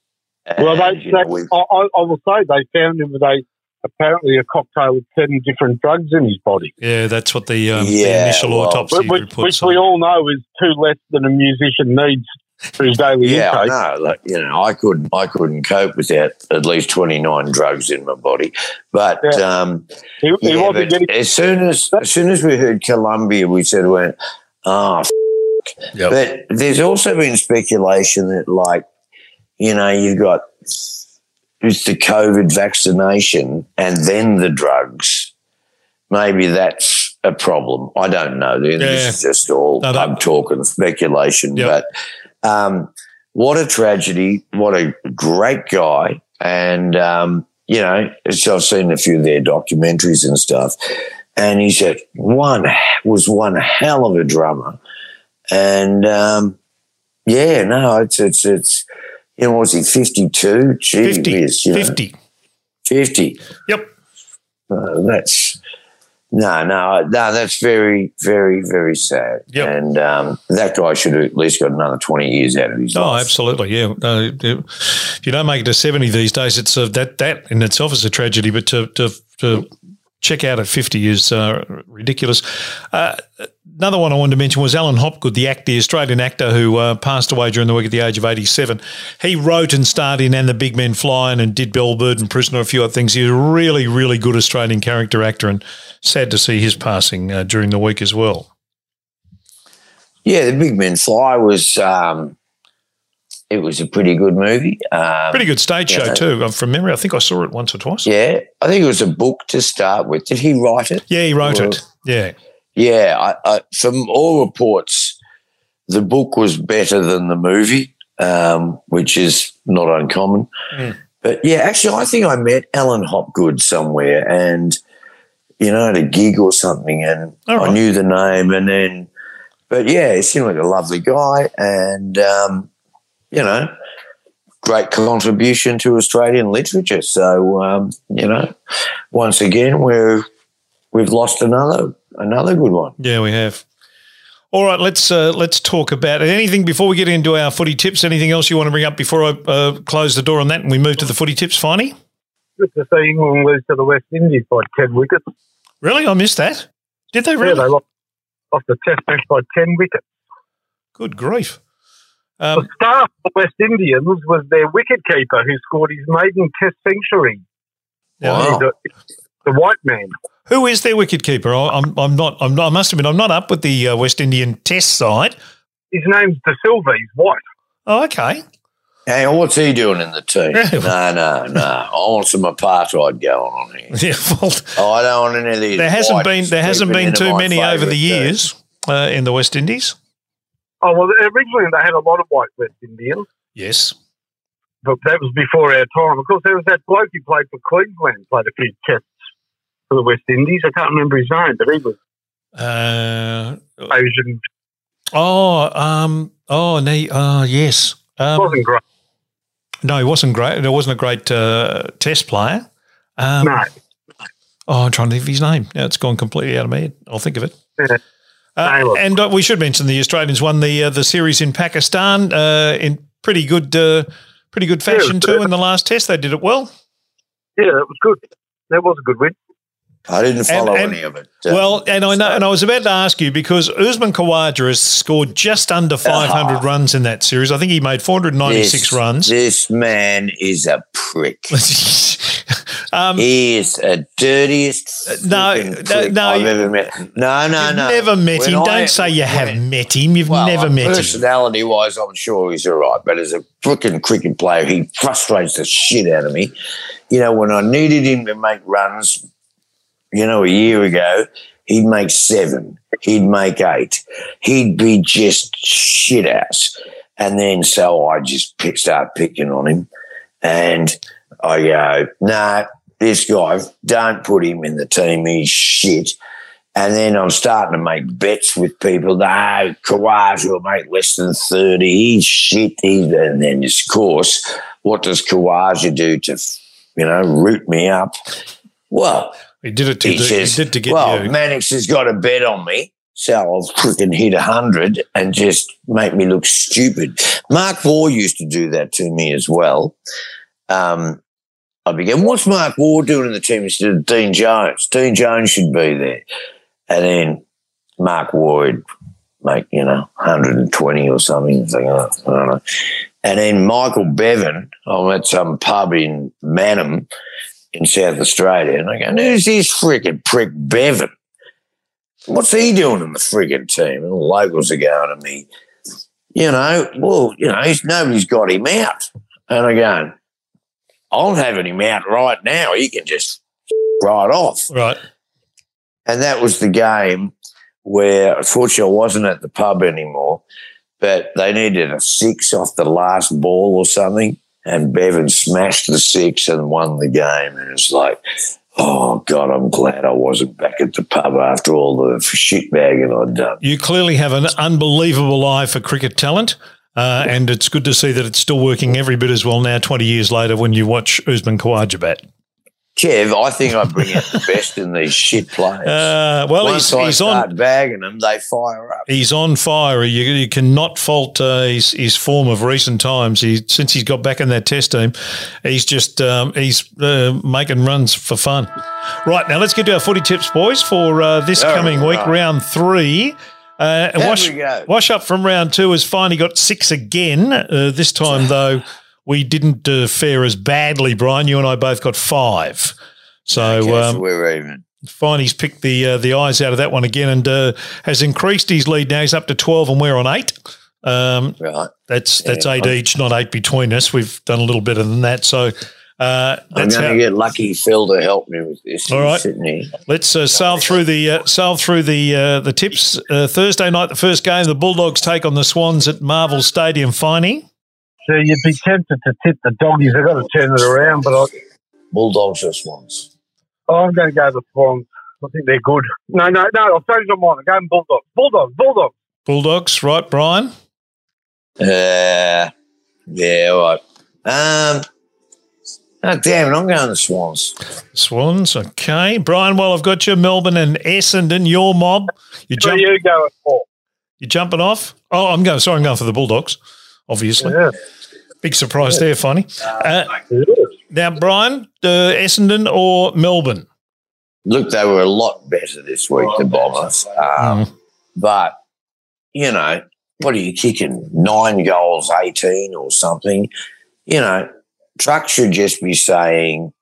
Well, they, and, you know, they, I, I I will say they found him with a apparently a cocktail with seven different drugs in his body, Yeah, that's what the, um, the initial well, autopsy which, which, report which said. we all know is two less than a musician needs for his daily yeah, I know. Like, you know, I couldn't, I couldn't cope without at least twenty nine drugs in my body. But Yeah. um, He, he Yeah, wasn't but getting. as soon as as soon as we heard Colombia, we said, "Went, oh." F-. Yep. But there's also been speculation that, like, you know, you've got it's the COVID vaccination and then the drugs. Maybe that's a problem. I don't know. This Yeah. is just all No, that- pub talk and speculation. Yep. But um, what a tragedy! What a great guy! And um, you know, so I've seen a few of their documentaries and stuff. And he said one was one hell of a drummer, and um, yeah, no, it's it's it's you know, was he fifty two? 50. Whiz, you know, 50. 50. Yep. Uh, that's no, no, no. That's very, very, very sad. Yep. And um, that guy should have at least got another twenty years out of his Oh, life. absolutely. Yeah. Uh, if you don't make it to 70 these days, it's uh, that, that in itself is a tragedy, but to, to, to check out at 50 is uh, ridiculous. Uh, another one I wanted to mention was Alan Hopgood, the actor, the Australian actor who uh, passed away during the week at the age of 87. He wrote and starred in And the Big Men Flying and did Bellbird and Prisoner, a few other things. He's a really, really good Australian character actor and sad to see his passing uh, during the week as well. Yeah, the Big Men Fly was. Um, it was a pretty good movie. Um, Pretty good stage show too. From memory, I think I saw it once or twice. Yeah, I think it was a book to start with. Did he write it? Yeah, he wrote Well- it. Yeah. Yeah, I, I, from all reports, the book was better than the movie, um, which is not uncommon. Mm. But yeah, actually, I think I met Alan Hopgood somewhere, and you know, at a gig or something, and right. I knew the name, and then, but yeah, he seemed like a lovely guy, and um, you know, great contribution to Australian literature. So um, you know, once again, we're we've lost another another good one. Yeah, we have. All right, let's uh, let's talk about anything before we get into our footy tips. Anything else you want to bring up before I uh, close the door on that and we move to the footy tips, Finey? Good to see England lose to the West Indies by 10 wickets. Really, I missed that. Did they Yeah, really? they lost, lost the test match by 10 wickets. Good grief! The Um, star for the West Indians was their wicketkeeper who scored his maiden test century. now, Wow. The, the white man. Who is their wicket keeper? I- I'm I'm not I'm not, I must admit I'm not up with the uh, West Indian Test side. His name's De Silva. He's white. Oh, okay. Hang on, what's he doing in the team? No, no, no. I want some apartheid going on here. Yeah, well, Oh, I don't want any of these. there hasn't been there hasn't been too many over the years uh, in the West Indies. Oh, well, originally they had a lot of white West Indians, Yes. but that was before our time. Of course, there was that bloke who played for Queensland, played a few tests for the West Indies. I can't remember his name, but he was Uh, Asian. oh, um, oh, no, oh, yes. Um, wasn't great. No, he wasn't great. There wasn't a great uh, test player. Um, No. Oh, I'm trying to think of his name. Now it's gone completely out of my head. I'll think of it. Yeah. Uh, and uh, we should mention the Australians won the uh, the series in Pakistan uh, in pretty good uh, pretty good fashion Yeah, too. In the last test, they did it well. Yeah, that was good. That was a good win. I didn't follow and- any of it. Uh, Well, and I know, and I was about to ask you because Usman Khawaja has scored just under 500 Ah. runs in that series. I think he made 496 this, runs. This man is a prick. um, He is a dirtiest. no, freaking no, no, I've ever met. No, no, you've no. never met When him. I- Don't say you have met him. You've Well, never met him. personality wise, I'm sure he's all right. But as a freaking cricket player, he frustrates the shit out of me. You know, when I needed him to make runs, you know, a year ago, he'd make seven, he'd make eight, he'd be just shit ass. And then so I just pick, start picking on him. And I go, nah, this guy, don't put him in the team. He's shit. And then I'm starting to make bets with people. No, Kawaj will make less than 30. He's shit. He's, and then, of course, what does Khawaja do to, you know, root me up? Well, he did it to, he do- says, he did to get well, you. Mannix has got a bet on me. So I'll freaking hit 100 and just make me look stupid. Mark Waugh used to do that to me as well. Um, I began, what's Mark Waugh doing in the team instead of Dean Jones? Dean Jones should be there. And then Mark Waugh would make, you know, 120 or something. Like, oh, I don't know. And then Michael Bevan, I'm at some pub in Mannum in South Australia, and I go, who's this freaking prick Bevan? What's he doing in the frigging team? And the locals are going to me, you know, well, you know, he's, nobody's got him out. And I go, I'm having him out right now. He can just right off. Right. And that was the game where, unfortunately, I wasn't at the pub anymore, but they needed a six off the last ball or something. And Bevan smashed the six and won the game. And it's like, oh, God, I'm glad I wasn't back at the pub after all the shitbagging I'd done. You clearly have an unbelievable eye for cricket talent. Uh, and it's good to see that it's still working every bit as well now, 20 years later, when you watch Usman Khawaja bat. Kev, I think I bring out the best in these shit players. Uh, well, Once he's, I he's start on. bagging them, they fire up. He's on fire. You, you cannot fault uh, his, his form of recent times. He, since he's got back in that test team, he's just um, he's uh, making runs for fun. Right now, let's get to our footy tips, boys, for uh, this All coming week, round three. Uh, and wash, wash up from round two has finally got six again. Uh, this time, though, we didn't uh, fare as badly, Brian. You and I both got five. So, Okay, so um, we're even. Finey's picked the uh, the eyes out of that one again and uh, has increased his lead now. He's up to twelve, and we're on eight. Um, Right. that's that's Yeah. eight each, not eight between us. We've done a little better than that. So uh, I'm that's going to get lucky Phil to help me with this. All right, He's right. Sitting here. Let's uh, sail through the uh, sail through the uh, the tips. Uh, Thursday night, the first game, the Bulldogs take on the Swans at Marvel Stadium. Finey. So you'd be tempted to tip the doggies. They've got to turn it around, but I, Bulldogs or Swans? I'm going to go the Swans. I think they're good. No, no, no. I've changed my mind. I'm going Bulldogs. Bulldogs. Bulldogs. Bulldogs, right, Brian? Uh, yeah, all right. Um, oh, damn it, I'm going the Swans. Swans, okay. Brian, well, I've got you, Melbourne and Essendon, your mob. You Where jump, you going for? you jumping off? Oh, I'm going. Sorry, I'm going for the Bulldogs. Obviously, Yeah. big surprise there, Finey. Uh, now, Brian, uh, Essendon or Melbourne? Look, they were a lot better this week, the Bombers. Um, Mm. But, you know, what are you kicking? Nine goals, 18 or something? You know, Truck should just be saying,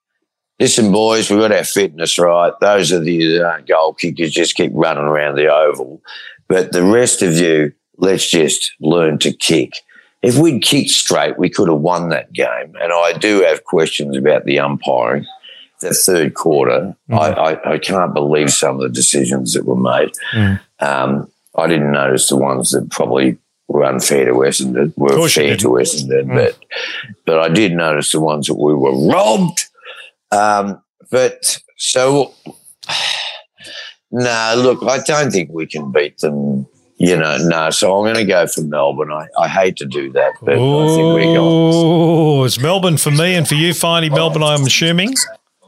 listen, boys, we've got our fitness right. Those are the uh, goal kickers, just keep running around the oval. But the rest of you, let's just learn to kick. If we'd kicked straight, we could have won that game. And I do have questions about the umpiring. The third quarter, Mm. I, I, I can't believe some of the decisions that were made. Mm. Um, I didn't notice the ones that probably were unfair to Essendon, were fair to Essendon, Mm. but but I did notice the ones that we were robbed. Um, but so no, look, I don't think we can beat them. You know, no. So I'm going to go for Melbourne. I, I hate to do that, but I think we're going. Oh, it's Melbourne for me and for you, Finey. Melbourne, I'm assuming.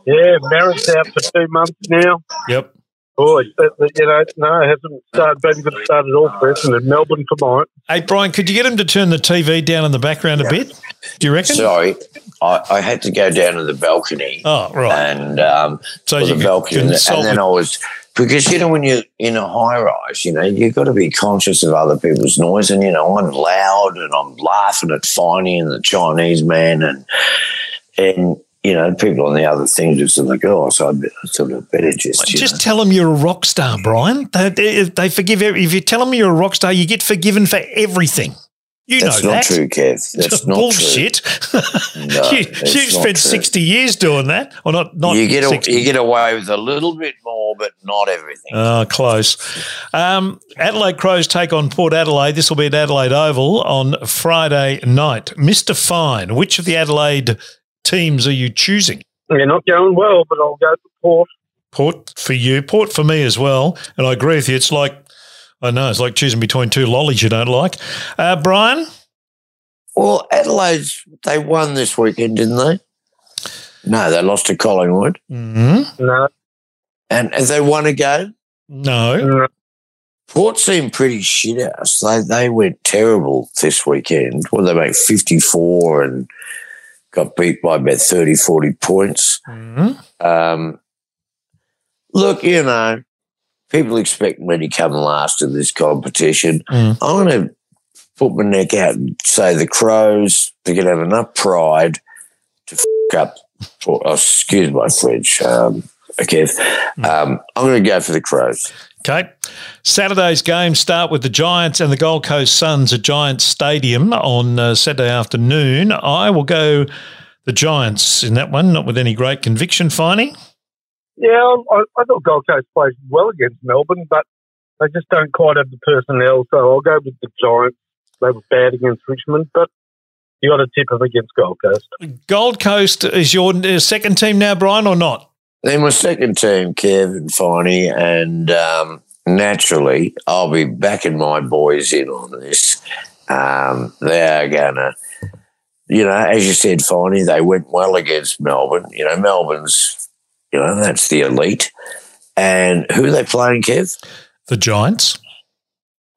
Yeah, Merrett's out for two months now. Yep. Boy, but, but, you know, no, it hasn't started, been good start at all for Essendon. Melbourne for mine. Hey, Brian, could you get him to turn the TV down in the background a bit? Do you reckon? Sorry, I, I had to go down to the balcony Oh, right. and um, so you the could balcony, and then I was because you know when you're in a high rise, you know you've got to be conscious of other people's noise, and you know I'm loud and I'm laughing at Finey and the Chinese man, and and you know people on the other things just like oh, so I sort of better just you Just know. tell them you're a rock star, Brian. They, they, they forgive every, if you tell them you're a rock star, you get forgiven for everything. You That's know not that. true, Kev. That's not bullshit. No, you it's you not spent true. sixty years doing that, or not? Not. You get a, 60. you get away with a little bit more, but not everything. Oh, close. Um, Adelaide Crows take on Port Adelaide. This will be at Adelaide Oval on Friday night. Mr. Fine, which of the Adelaide teams are you choosing? They're not going well, but I'll go to Port. Port for you, Port for me as well. And I agree with you. It's like, I know, it's like choosing between two lollies you don't like. Uh, Brian? Well, Adelaide's they won this weekend, didn't they? No, they lost to Collingwood, Mm-hmm. No, and have they won a game? No. no. Port seemed pretty shit house. They they went terrible this weekend. Well, they make fifty four and got beat by about 30, 40 points. Mm-hmm. Um, look, you know, people expect me to come last in this competition. Mm. I'm going to put my neck out and say the Crows, they're going to have enough pride to f up, for, oh, excuse my French, um, okay. Um, I'm going to go for the Crows. Okay. Saturday's games start with the Giants and the Gold Coast Suns at Giants Stadium on uh, Saturday afternoon. I will go the Giants in that one, not with any great conviction, Finey. Yeah, I, I thought Gold Coast played well against Melbourne, but they just don't quite have the personnel. So I'll go with the Giants. They were bad against Richmond, but you got to tip them against Gold Coast. Gold Coast is your uh, second team now, Brian, or not? They're my second team, Kev and Finey, and um, naturally, I'll be backing my boys in on this. Um, they are going to, you know, as you said, Finey, they went well against Melbourne. You know, Melbourne's, you know, that's the elite. And who are they playing, Kev? The Giants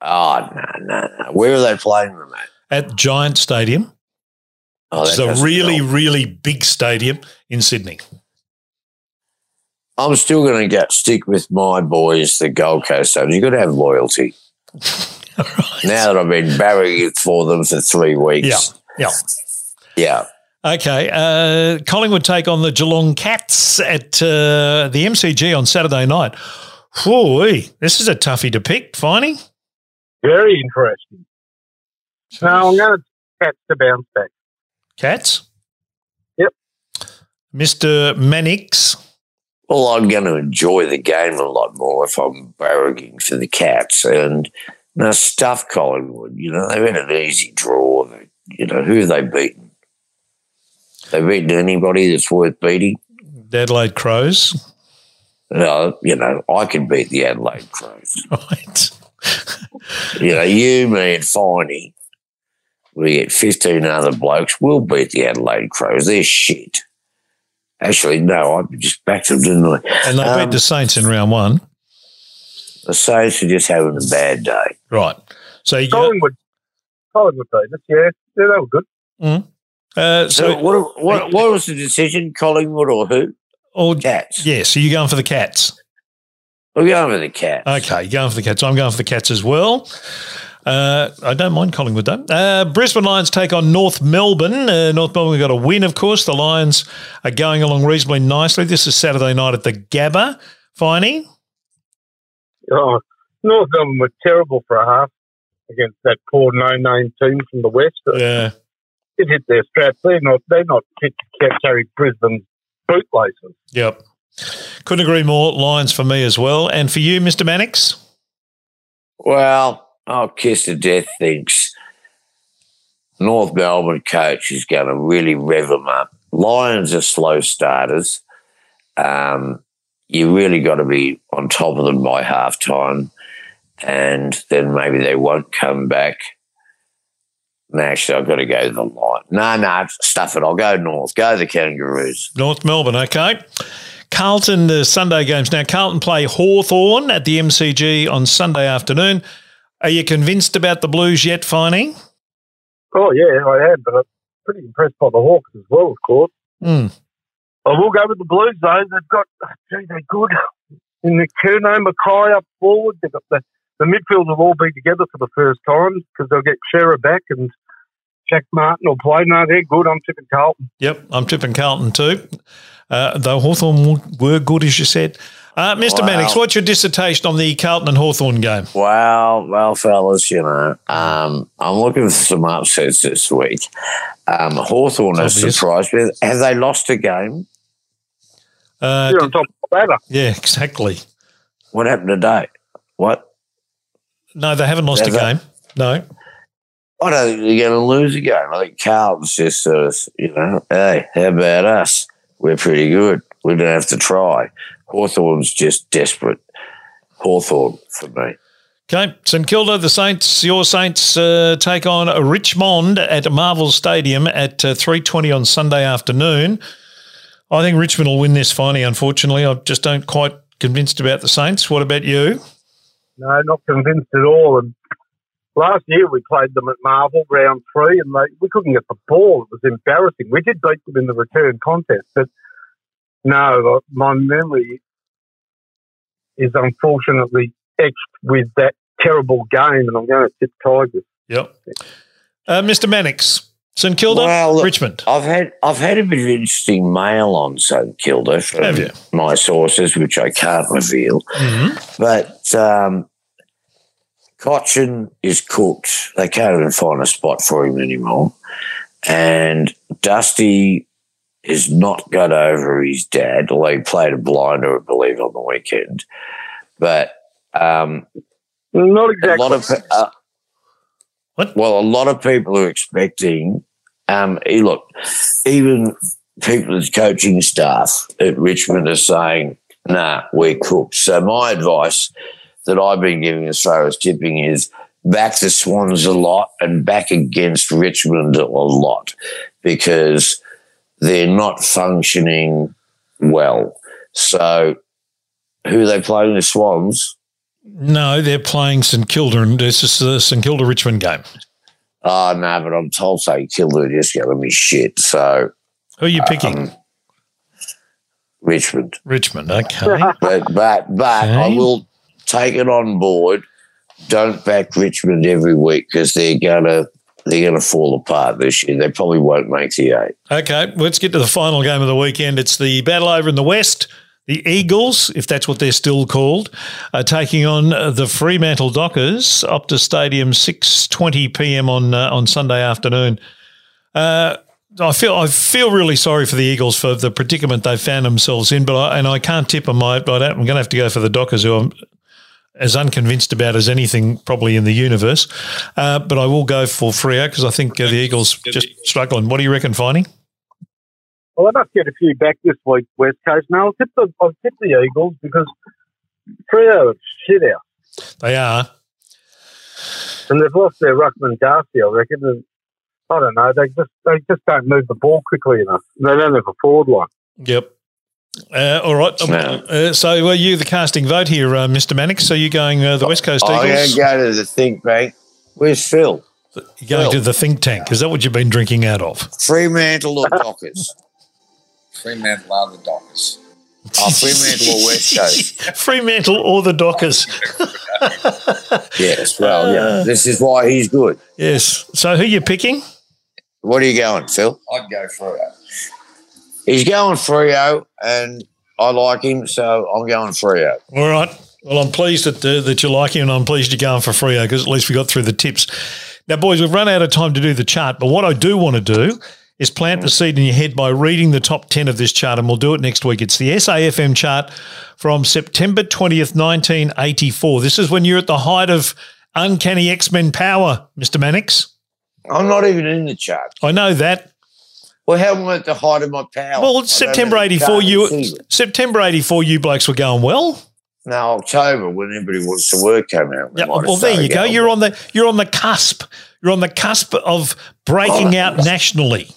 Oh, no, no, no. Where are they playing them at? at Giant Stadium. Oh, It's a really, help. really big stadium in Sydney. I'm still going to get stick with my boys, the Gold Coast Suns. You've got to have loyalty. Right. Now that I've been burying it for them for three weeks. Yeah. Yeah, Yeah. Okay. Uh, Collingwood take on the Geelong Cats at uh, the MCG on Saturday night. Whew, this is a toughie to pick, Finey. Very interesting. No, I'm going to catch the bounce back. Cats? Yep. Mr. Mannix. Well, I'm going to enjoy the game a lot more if I'm barracking for the Cats. And now stuff Collingwood. You know, they've had an easy draw. They, you know, who have they beaten? They've beaten anybody that's worth beating. the Adelaide Crows. No, you know, I can beat the Adelaide Crows. Right. You know, you, me, and Finey, we get 15 other blokes, we'll beat the Adelaide Crows. They're shit. Actually, no, I just backed them, didn't I? And they Um, beat the Saints in round one. The Saints are just having a bad day. Right. So you go, Collingwood, Collingwood beat us. Yeah, yeah, they were good. Uh, So, so what, what, what was the decision? Collingwood or who? or, Cats. yeah, so you're going for the Cats. We're going for the Cats. Okay, you're going for the Cats. I'm going for the Cats as well. Uh, I don't mind Collingwood though. Uh, Brisbane Lions take on North Melbourne. Uh, North Melbourne got a win, of course. The Lions are going along reasonably nicely. This is Saturday night at the Gabba. Finey? Oh, North Melbourne were terrible for a half against that poor no-name team from the west. Yeah. It hit their straps. They're not. They're not fit to ca- carry Brisbane's bootlaces. Yep. Couldn't agree more. Lions for me as well. And for you, Mr. Mannix? Well, oh, Kiss of Death thinks North Melbourne coach is going to really rev them up. Lions are slow starters. Um, you really got to be on top of them by half time, and then maybe they won't come back. No, actually, I've got to go to the Lion. No, no, stuff it. I'll go North. Go to the Kangaroos. North Melbourne, okay. Carlton, the Sunday games. Now, Carlton play Hawthorn at the MCG on Sunday afternoon. Are you convinced about the Blues yet, Finey? Oh yeah, I am, but I'm pretty impressed by the Hawks as well, of course. Hmm. I will go with the Blues though. They've got, gee, they're good. In the Curnow, McKay up forward. They've got the, the midfield will all be together for the first time because they'll get Shearer back and Jack Martin will play. No, they're good. I'm tipping Carlton. Yep, I'm tipping Carlton too. Uh, though Hawthorn were good, as you said. Uh, Mr. Wow. Mannix, what's your dissertation on the Carlton and Hawthorn game? Well, well, fellas, you know, um, I'm looking for some upsets this week. Um, Hawthorn has surprised me. Have they lost a game? Uh, They're on top of the ladder. yeah, exactly. What happened today? What? No, they haven't lost a game. No. I don't think they're going to lose a game. I think Carlton's just sort of, you know, hey, how about us? We're pretty good. We don't have to try. Hawthorn's just desperate. Hawthorn for me. Okay, St Kilda, the Saints, your Saints uh, take on Richmond at Marvel Stadium at uh, 3.20 on Sunday afternoon. I think Richmond will win this finally, unfortunately. I just don't quite convinced about the Saints. What about you? No, not convinced at all. And last year we played them at Marvel round three, and they, we couldn't get the ball. It was embarrassing. We did beat them in the return contest, but no, my memory is unfortunately etched with that terrible game, and I'm going to tip Tigers. Yep. Uh, Mr. Mannix, St Kilda, Well, look- Richmond. I've had I've had a bit of interesting mail on St Kilda from Have you? my sources, which I can't reveal. Mhm. But um, Cotchin is cooked. They can't even find a spot for him anymore. And Dusty has not got over his dad, although he played a blinder, I believe, on the weekend. But um, Not a lot of uh, What? well, a lot of people are expecting. Um, look, even people as coaching staff at Richmond are saying, "Nah, we're cooked." So my advice that I've been giving as far as tipping is back the Swans a lot and back against Richmond a lot because they're not functioning well. So who they playing the Swans? No, they're playing St Kilda, and this is the St Kilda Richmond game. Oh, no, but I'm told St Kilda are just to be shit. So Who are you picking? um, Richmond. Richmond, okay. But but but I will take it on board. Don't back Richmond every week because they're gonna they're gonna fall apart this year. They probably won't make the eight. Okay, let's get to the final game of the weekend. It's the battle over in the West. The Eagles, if that's what they're still called, are taking on the Fremantle Dockers. Optus Stadium, six twenty p.m. on uh, on Sunday afternoon. Uh, I feel I feel really sorry for the Eagles for the predicament they found themselves in, but I, and I can't tip them. I, but I'm going to have to go for the Dockers, who I'm as unconvinced about as anything probably in the universe. Uh, but I will go for Freo because I think uh, the Eagles just struggling. What do you reckon, Finey? Well, I must get a few back this week, West Coast. Now I'll tip the I'll tip the Eagles because Freo are shit out, They are. and they've lost their ruckman Darcy. I reckon. And I don't know. They just they just don't move the ball quickly enough. They don't have a forward one. Yep. Uh, all right. Um, No. Uh, so, were you the casting vote here, uh, Mr. Mannix? So, you going uh, the West Coast Eagles? I'm gonna go to the think tank. Where's Phil? You're going to the think tank. Is that what you've been drinking out of? Fremantle or Dockers? Fremantle are the Dockers. oh, Fremantle or West Coast? Fremantle or the Dockers? Yes. Well, Uh. yeah. This is why he's good. yes. So, who you picking? What are you going, Phil? I'd go for it. He's going Freo, and I like him, so I'm going Freo. All right. Well, I'm pleased that uh, that you like him, and I'm pleased you're going for Freo because at least we got through the tips. Now, boys, we've run out of time to do the chart, but what I do want to do is plant the seed in your head by reading the top 10 of this chart, and we'll do it next week. It's the SAFM chart from September 20th, 1984. This is when you're at the height of uncanny X Men power, Mr. Mannix. I'm not even in the chart. I know that. Well, how am I at the height of my power? Well, I September 84, you. September 84, you blokes were going well. No, October when everybody wants to work came out. we Yeah, well, there you go. You're on the you're on the cusp. You're on the cusp of breaking oh, out nationally.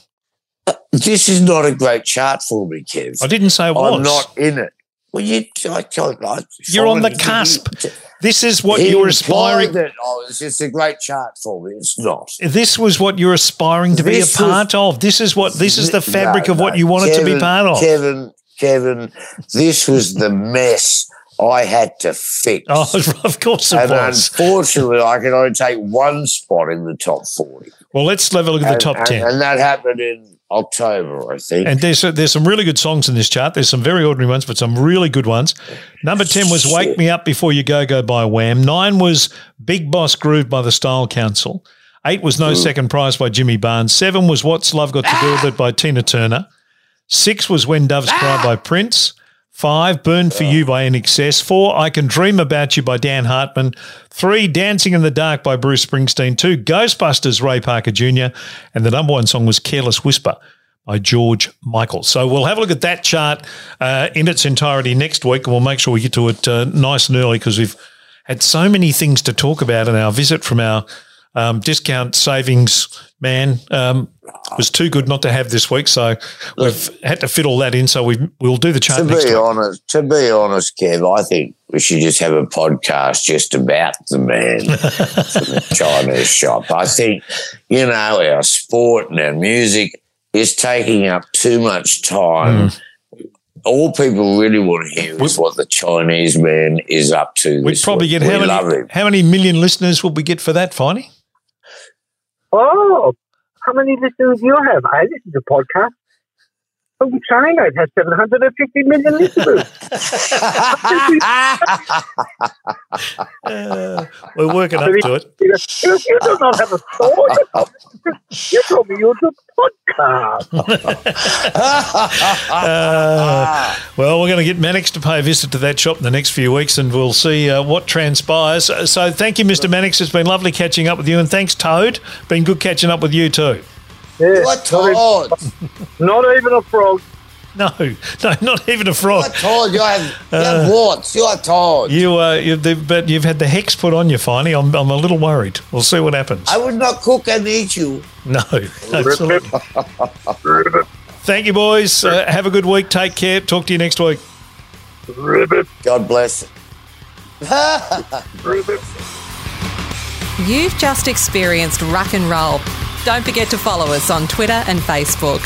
This is not a great chart for me, Kev. I didn't say it was. I'm not in it. Well, you, I, I, I, You're on the cusp. you- This is what He you were implied aspiring. That, oh, it's just a great chart for me. It's not. This was what you're aspiring to be a This was- part of. This is what. This is the fabric No, of what no, you wanted to be part of. Kevin, Kevin, this was the mess I had to fix. Oh, of course it and was. unfortunately, I can only take one spot in the top 40. Well, let's have a look at the top and- ten. And that happened in October, I think. And there's there's some really good songs in this chart. There's some very ordinary ones, but some really good ones. Number ten was "Wake Me Up Before You Go Go" by Wham. Nine was "Big Boss Groove" by the Style Council. Eight was "No Second Prize" by Jimmy Barnes. Seven was "What's Love Got to Do with It" by Tina Turner. Six was "When Doves Cry" ah! by Prince. Five, Burn for You by INXS. Four, I Can Dream About You by Dan Hartman. Three, Dancing in the Dark by Bruce Springsteen. Two, Ghostbusters, Ray Parker Jr. And the number one song was Careless Whisper by George Michael. So we'll have a look at that chart uh, in its entirety next week, and we'll make sure we get to it uh, nice and early because we've had so many things to talk about in our visit from our um, discount savings man. Um, was too good not to have this week, so we've had to fit all that in. So we we'll do the chart to be honest, to be honest, Kev, I think we should just have a podcast just about the man from the Chinese shop. I think, you know, our sport and our music is taking up too much time. Hmm. All people really want to hear is what the Chinese man is up to. We'd this probably week. get we how love many him. how many million listeners would we get for that, Finey? Oh, how many listeners do you have? I listen to podcasts from China. It has 750 million listeners. Uh, we're working up to it. You, do not have a store. You told me you do podcast. Uh, well, we're going to get Mannix to pay a visit to that shop in the next few weeks, and we'll see uh, what transpires. So, thank you, Mr. Mannix. It's been lovely catching up with you, and thanks, Toad. Been good catching up with you too. Yeah, What Todd? not even a frog. No, no, not even a frog. What Todd? You have, you have what? You're Todd. You, uh, you, but you've had the hex put on you, Finey. I'm, I'm a little worried. We'll see what happens. I would not cook and eat you. No, absolutely. Thank you, boys. Uh, have a good week. Take care. Talk to you next week. Ribbit, God bless. ribbit. You've just experienced rock and roll. Don't forget to follow us on Twitter and Facebook.